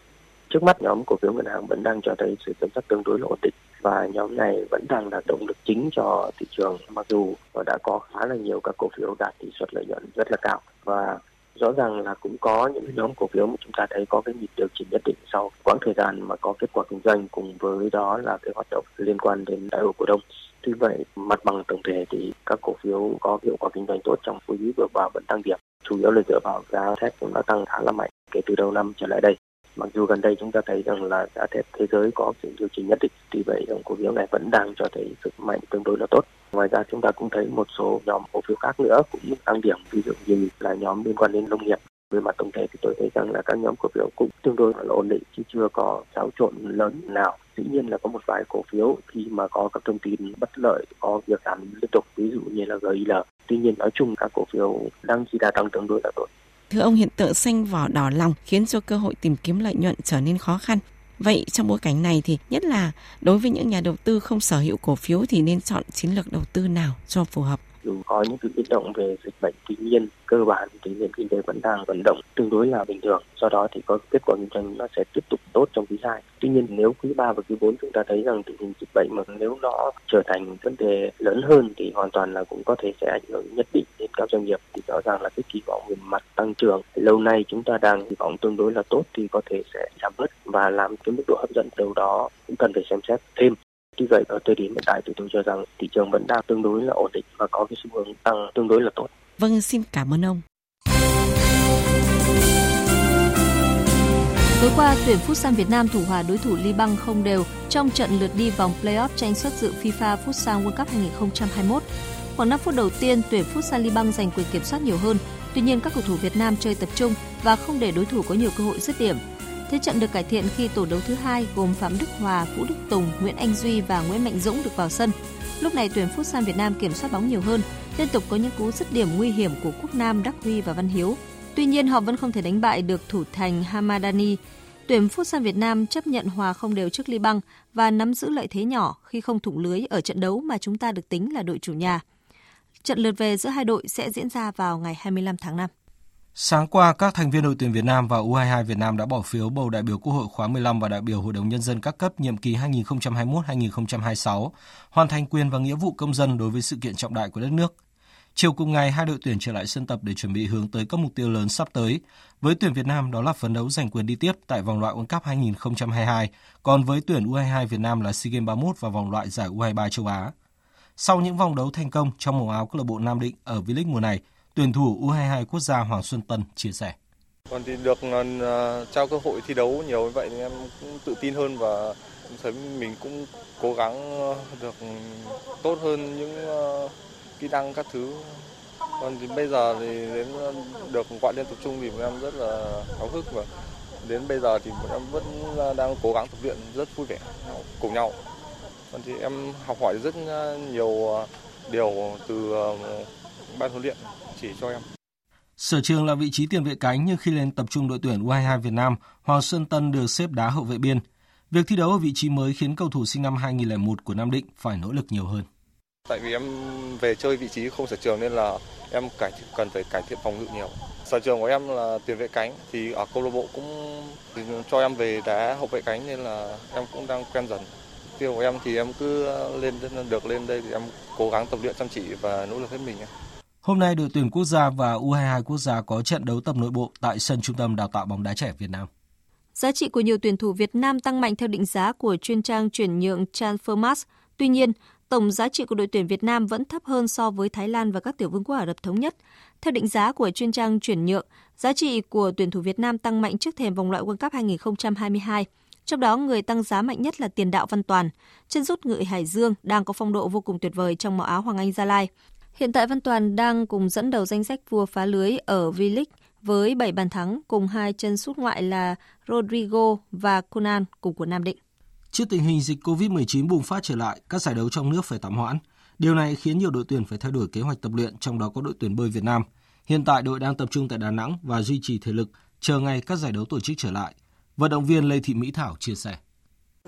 Trước mắt nhóm cổ phiếu ngân hàng vẫn đang cho thấy sự kiểm soát tương đối là ổn định và nhóm này vẫn đang là động lực chính cho thị trường mặc dù đã có khá là nhiều các cổ phiếu đạt tỷ suất lợi nhuận rất là cao. Và rõ ràng là cũng có những nhóm cổ phiếu mà chúng ta thấy có cái nhịp điều chỉnh nhất định sau quãng thời gian mà có kết quả kinh doanh cùng với đó là cái hoạt động liên quan đến đại hội cổ đông. Tuy vậy, mặt bằng tổng thể thì các cổ phiếu có hiệu quả kinh doanh tốt trong quý vừa qua vẫn tăng điểm, chủ yếu là dựa vào giá thép cũng đã tăng khá là mạnh kể từ đầu năm trở lại đây. Mặc dù gần đây chúng ta thấy rằng là giá thép thế giới có sự điều chỉnh nhất định, tuy vậy dòng cổ phiếu này vẫn đang cho thấy sức mạnh tương đối là tốt. Ngoài ra chúng ta cũng thấy một số nhóm cổ phiếu khác nữa cũng tăng điểm, ví dụ như là nhóm liên quan đến nông nghiệp. Về mặt tổng thể thì tôi thấy rằng là các nhóm cổ phiếu cũng tương đối là ổn định chứ chưa có xáo trộn lớn nào dĩ nhiên là có một vài cổ phiếu khi mà có các thông tin bất lợi có việc giảm liên tục ví dụ như là GIL tuy nhiên nói chung các cổ phiếu đang chỉ đà tăng tương đối là tốt Thưa ông, hiện tượng xanh vỏ đỏ lòng khiến cho cơ hội tìm kiếm lợi nhuận trở nên khó khăn. Vậy trong bối cảnh này thì nhất là đối với những nhà đầu tư không sở hữu cổ phiếu thì nên chọn chiến lược đầu tư nào cho phù hợp? Dù có những sự biến động về dịch bệnh, tuy nhiên cơ bản thì nền kinh tế vẫn đang vận động tương đối là bình thường. Do đó thì có kết quả kinh doanh nó sẽ tiếp tục tốt trong quý hai. Tuy nhiên nếu quý ba và quý bốn chúng ta thấy rằng tình hình dịch bệnh mà nếu nó trở thành vấn đề lớn hơn thì hoàn toàn là cũng có thể sẽ ảnh hưởng nhất định đến các doanh nghiệp. Thì rõ ràng là cái kỳ vọng về mặt tăng trưởng lâu nay chúng ta đang kỳ vọng tương đối là tốt thì có thể sẽ giảm bớt và làm cái mức độ hấp dẫn đâu đó cũng cần phải xem xét thêm Tuy vậy ở thời điểm hiện tại thì tôi cho rằng thị trường vẫn đang tương đối là ổn định và có cái xu hướng tăng tương đối là tốt. Vâng, xin cảm ơn ông. Tối qua, tuyển Futsal Việt Nam thủ hòa đối thủ Liban không đều trong trận lượt đi vòng playoff tranh xuất dự FIFA Futsal World Cup 2021. Khoảng 5 phút đầu tiên, tuyển Futsal Liban giành quyền kiểm soát nhiều hơn. Tuy nhiên, các cầu thủ Việt Nam chơi tập trung và không để đối thủ có nhiều cơ hội dứt điểm. Thế trận được cải thiện khi tổ đấu thứ hai gồm Phạm Đức Hòa, Vũ Đức Tùng, Nguyễn Anh Duy và Nguyễn Mạnh Dũng được vào sân. Lúc này tuyển Futsal Việt Nam kiểm soát bóng nhiều hơn, liên tục có những cú dứt điểm nguy hiểm của Quốc Nam, Đắc Huy và Văn Hiếu. Tuy nhiên họ vẫn không thể đánh bại được thủ thành Hamadani. Tuyển Futsal Việt Nam chấp nhận hòa không đều trước Liban và nắm giữ lợi thế nhỏ khi không thủng lưới ở trận đấu mà chúng ta được tính là đội chủ nhà. Trận lượt về giữa hai đội sẽ diễn ra vào ngày 25 tháng 5. Sáng qua, các thành viên đội tuyển Việt Nam và U22 Việt Nam đã bỏ phiếu bầu đại biểu Quốc hội khóa 15 và đại biểu Hội đồng Nhân dân các cấp nhiệm kỳ 2021-2026, hoàn thành quyền và nghĩa vụ công dân đối với sự kiện trọng đại của đất nước. Chiều cùng ngày, hai đội tuyển trở lại sân tập để chuẩn bị hướng tới các mục tiêu lớn sắp tới. Với tuyển Việt Nam đó là phấn đấu giành quyền đi tiếp tại vòng loại World Cup 2022, còn với tuyển U22 Việt Nam là SEA Games 31 và vòng loại giải U23 châu Á. Sau những vòng đấu thành công trong màu áo câu lạc bộ Nam Định ở V-League mùa này, tuyển thủ U22 quốc gia Hoàng Xuân Tân chia sẻ. Còn thì được ờ, trao cơ hội thi đấu nhiều như vậy thì em cũng tự tin hơn và thấy mình cũng cố gắng ờ, được tốt hơn những ờ, kỹ năng các thứ. Còn thì bây giờ thì đến được gọi lên tập trung thì em rất là háo hức và đến bây giờ thì bọn em vẫn đang cố gắng tập luyện rất vui vẻ, cùng nhau. Còn thì em học hỏi rất nhiều điều từ ban huấn luyện chỉ cho em. Sở trường là vị trí tiền vệ cánh nhưng khi lên tập trung đội tuyển U22 Việt Nam, Hoàng Xuân Tân được xếp đá hậu vệ biên. Việc thi đấu ở vị trí mới khiến cầu thủ sinh năm 2001 của Nam Định phải nỗ lực nhiều hơn. Tại vì em về chơi vị trí không sở trường nên là em cải cần phải cải thiện phòng ngự nhiều. Sở trường của em là tiền vệ cánh thì ở câu lạc bộ cũng cho em về đá hậu vệ cánh nên là em cũng đang quen dần. Tiêu của em thì em cứ lên được lên đây thì em cố gắng tập luyện chăm chỉ và nỗ lực hết mình. Hôm nay đội tuyển quốc gia và U22 quốc gia có trận đấu tập nội bộ tại sân trung tâm đào tạo bóng đá trẻ Việt Nam. Giá trị của nhiều tuyển thủ Việt Nam tăng mạnh theo định giá của chuyên trang chuyển nhượng Transfermarkt. Tuy nhiên, tổng giá trị của đội tuyển Việt Nam vẫn thấp hơn so với Thái Lan và các tiểu vương quốc Ả Rập thống nhất. Theo định giá của chuyên trang chuyển nhượng, giá trị của tuyển thủ Việt Nam tăng mạnh trước thềm vòng loại World Cup 2022. Trong đó, người tăng giá mạnh nhất là tiền đạo Văn Toàn. Chân rút ngự Hải Dương đang có phong độ vô cùng tuyệt vời trong màu áo Hoàng Anh Gia Lai. Hiện tại Văn Toàn đang cùng dẫn đầu danh sách vua phá lưới ở V-League với 7 bàn thắng cùng hai chân sút ngoại là Rodrigo và Conan cùng của Nam Định. Trước tình hình dịch COVID-19 bùng phát trở lại, các giải đấu trong nước phải tạm hoãn. Điều này khiến nhiều đội tuyển phải thay đổi kế hoạch tập luyện, trong đó có đội tuyển bơi Việt Nam. Hiện tại đội đang tập trung tại Đà Nẵng và duy trì thể lực, chờ ngày các giải đấu tổ chức trở lại. Vận động viên Lê Thị Mỹ Thảo chia sẻ.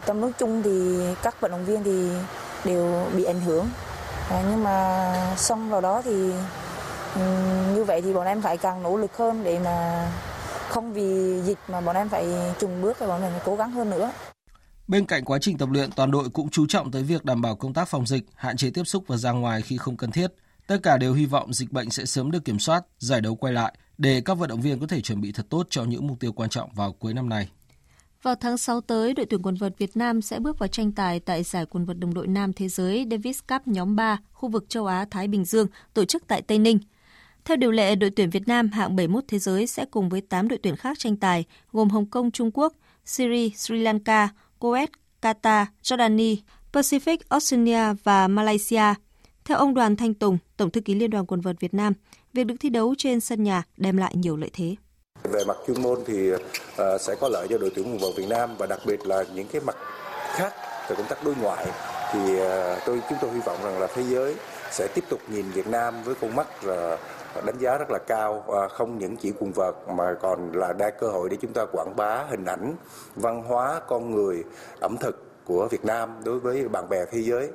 Trong nước chung thì các vận động viên thì đều bị ảnh hưởng à, nhưng mà xong vào đó thì như vậy thì bọn em phải càng nỗ lực hơn để mà không vì dịch mà bọn em phải trùng bước và bọn em phải cố gắng hơn nữa. Bên cạnh quá trình tập luyện, toàn đội cũng chú trọng tới việc đảm bảo công tác phòng dịch, hạn chế tiếp xúc và ra ngoài khi không cần thiết. Tất cả đều hy vọng dịch bệnh sẽ sớm được kiểm soát, giải đấu quay lại để các vận động viên có thể chuẩn bị thật tốt cho những mục tiêu quan trọng vào cuối năm nay. Vào tháng 6 tới, đội tuyển quần vợt Việt Nam sẽ bước vào tranh tài tại giải quần vợt đồng đội nam thế giới Davis Cup nhóm 3, khu vực châu Á Thái Bình Dương, tổ chức tại Tây Ninh. Theo điều lệ, đội tuyển Việt Nam hạng 71 thế giới sẽ cùng với 8 đội tuyển khác tranh tài, gồm Hồng Kông, Trung Quốc, Syria, Sri Lanka, Kuwait, Qatar, Jordani, Pacific, Australia và Malaysia. Theo ông Đoàn Thanh Tùng, Tổng thư ký Liên đoàn quần vợt Việt Nam, việc được thi đấu trên sân nhà đem lại nhiều lợi thế. Về mặt chuyên môn thì uh, sẽ có lợi cho đội tuyển quần vợt Việt Nam và đặc biệt là những cái mặt khác về công tác đối ngoại thì uh, tôi chúng tôi hy vọng rằng là thế giới sẽ tiếp tục nhìn Việt Nam với con mắt là đánh giá rất là cao và không những chỉ quần vợt mà còn là đa cơ hội để chúng ta quảng bá hình ảnh văn hóa con người ẩm thực của Việt Nam đối với bạn bè thế giới.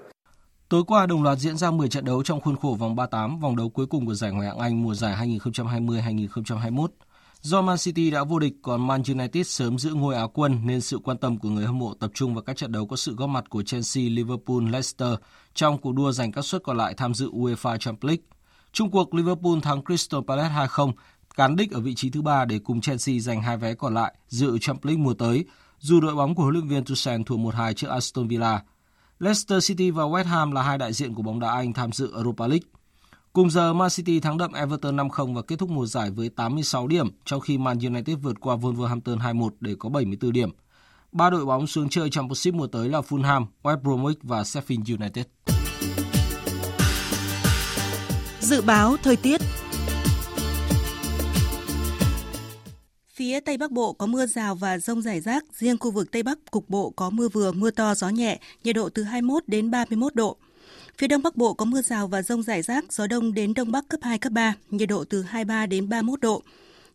Tối qua đồng loạt diễn ra 10 trận đấu trong khuôn khổ vòng 38, vòng đấu cuối cùng của giải Ngoại hạng Anh mùa giải 2020-2021. Do Man City đã vô địch, còn Man United sớm giữ ngôi Áo quân nên sự quan tâm của người hâm mộ tập trung vào các trận đấu có sự góp mặt của Chelsea, Liverpool, Leicester trong cuộc đua giành các suất còn lại tham dự UEFA Champions League. Trung cuộc Liverpool thắng Crystal Palace 2-0, cán đích ở vị trí thứ ba để cùng Chelsea giành hai vé còn lại dự Champions League mùa tới, dù đội bóng của huấn luyện viên Tuchel thua 1-2 trước Aston Villa. Leicester City và West Ham là hai đại diện của bóng đá Anh tham dự Europa League. Cùng giờ, Man City thắng đậm Everton 5-0 và kết thúc mùa giải với 86 điểm, trong khi Man United vượt qua Wolverhampton 2-1 để có 74 điểm. Ba đội bóng xuống chơi Championship mùa tới là Fulham, West Bromwich và Sheffield United. Dự báo thời tiết Phía Tây Bắc Bộ có mưa rào và rông rải rác, riêng khu vực Tây Bắc cục bộ có mưa vừa, mưa to, gió nhẹ, nhiệt độ từ 21 đến 31 độ. Phía Đông Bắc Bộ có mưa rào và rông rải rác, gió đông đến Đông Bắc cấp 2, cấp 3, nhiệt độ từ 23 đến 31 độ.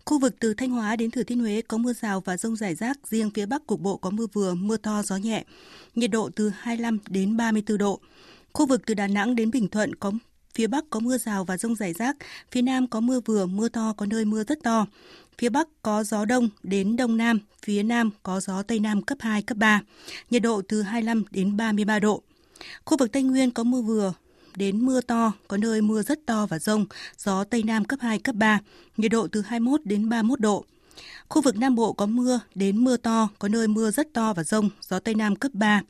Khu vực từ Thanh Hóa đến Thừa Thiên Huế có mưa rào và rông rải rác, riêng phía Bắc cục bộ có mưa vừa, mưa to, gió nhẹ. Nhiệt độ từ 25 đến 34 độ. Khu vực từ Đà Nẵng đến Bình Thuận có phía Bắc có mưa rào và rông rải rác, phía Nam có mưa vừa, mưa to, có nơi mưa rất to. Phía Bắc có gió đông đến đông nam, phía Nam có gió Tây Nam cấp 2, cấp 3. Nhiệt độ từ 25 đến 33 độ. Khu vực Tây Nguyên có mưa vừa, đến mưa to, có nơi mưa rất to và rông, gió Tây Nam cấp 2, cấp 3, nhiệt độ từ 21 đến 31 độ. Khu vực Nam Bộ có mưa đến mưa to, có nơi mưa rất to và rông, gió Tây Nam cấp 3,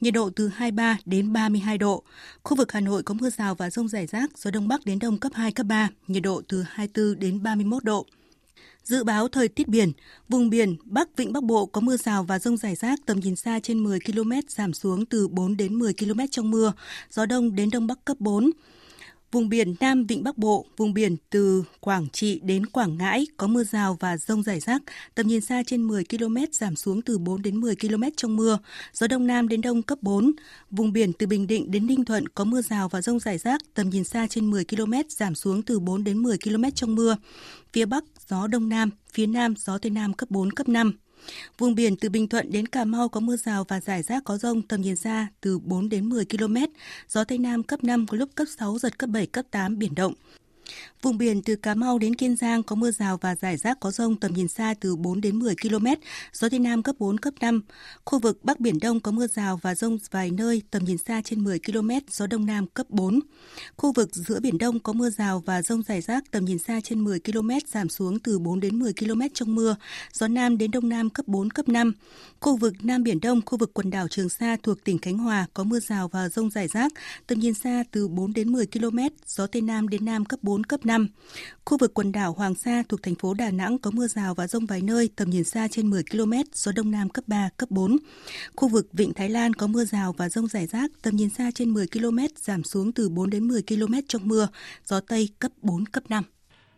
nhiệt độ từ 23 đến 32 độ. Khu vực Hà Nội có mưa rào và rông rải rác, gió Đông Bắc đến Đông cấp 2, cấp 3, nhiệt độ từ 24 đến 31 độ. Dự báo thời tiết biển, vùng biển Bắc Vịnh Bắc Bộ có mưa rào và rông rải rác tầm nhìn xa trên 10 km giảm xuống từ 4 đến 10 km trong mưa, gió đông đến đông bắc cấp 4. Vùng biển Nam Vịnh Bắc Bộ, vùng biển từ Quảng Trị đến Quảng Ngãi có mưa rào và rông rải rác, tầm nhìn xa trên 10 km giảm xuống từ 4 đến 10 km trong mưa, gió Đông Nam đến Đông cấp 4. Vùng biển từ Bình Định đến Ninh Thuận có mưa rào và rông rải rác, tầm nhìn xa trên 10 km giảm xuống từ 4 đến 10 km trong mưa. Phía Bắc gió Đông Nam, phía Nam gió Tây Nam cấp 4, cấp 5. Vùng biển từ Bình Thuận đến Cà Mau có mưa rào và rải rác có rông tầm nhìn xa từ 4 đến 10 km, gió Tây Nam cấp 5 có lúc cấp 6, giật cấp 7, cấp 8, biển động. Vùng biển từ Cà Mau đến Kiên Giang có mưa rào và rải rác có rông tầm nhìn xa từ 4 đến 10 km, gió Tây Nam cấp 4, cấp 5. Khu vực Bắc Biển Đông có mưa rào và rông vài nơi tầm nhìn xa trên 10 km, gió Đông Nam cấp 4. Khu vực giữa Biển Đông có mưa rào và rông rải rác tầm nhìn xa trên 10 km, giảm xuống từ 4 đến 10 km trong mưa, gió Nam đến Đông Nam cấp 4, cấp 5. Khu vực Nam Biển Đông, khu vực quần đảo Trường Sa thuộc tỉnh Khánh Hòa có mưa rào và rông rải rác, tầm nhìn xa từ 4 đến 10 km, gió Tây Nam đến Nam cấp 4, 4, cấp 5. Khu vực quần đảo Hoàng Sa thuộc thành phố Đà Nẵng có mưa rào và rông vài nơi, tầm nhìn xa trên 10 km, gió Đông Nam cấp 3, cấp 4. Khu vực Vịnh Thái Lan có mưa rào và rông rải rác, tầm nhìn xa trên 10 km, giảm xuống từ 4 đến 10 km trong mưa, gió Tây cấp 4, cấp 5.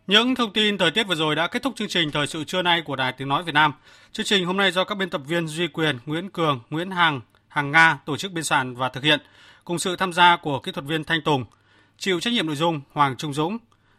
Những thông tin thời tiết vừa rồi đã kết thúc chương trình Thời sự trưa nay của Đài Tiếng Nói Việt Nam. Chương trình hôm nay do các biên tập viên Duy Quyền, Nguyễn Cường, Nguyễn Hằng, Hằng Nga tổ chức biên soạn và thực hiện, cùng sự tham gia của kỹ thuật viên Thanh Tùng. Chịu trách nhiệm nội dung Hoàng Trung Dũng.